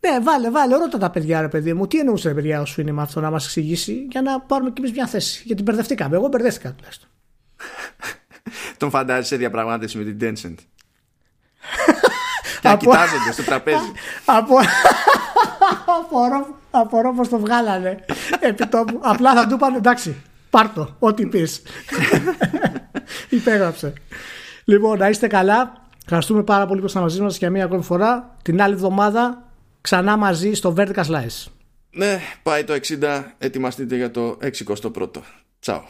Ναι, βάλε, βάλε, ρώτα τα παιδιά, ρε παιδί μου. Τι εννοούσε, ρε παιδιά, ο είναι με αυτό να μας εξηγήσει για να πάρουμε κι εμείς μια θέση. Γιατί μπερδευτήκαμε. Εγώ μπερδεύτηκα τουλάχιστον. Τον φαντάζεσαι διαπραγμάτευση με την Tencent; και να κοιτάζονται στο τραπέζι. Από... απορώ, απορώ πως το βγάλανε. Επιτόπου. Απλά θα του είπαν εντάξει, πάρτο, ό,τι πεις. Υπέγραψε. Λοιπόν, να είστε καλά. Ευχαριστούμε πάρα πολύ που ήσασταν μαζί μας για μία ακόμη φορά. Την άλλη εβδομάδα ξανά μαζί στο Vertical Slice. Ναι, πάει το 60. Ετοιμαστείτε για το 61ο. Τσάου.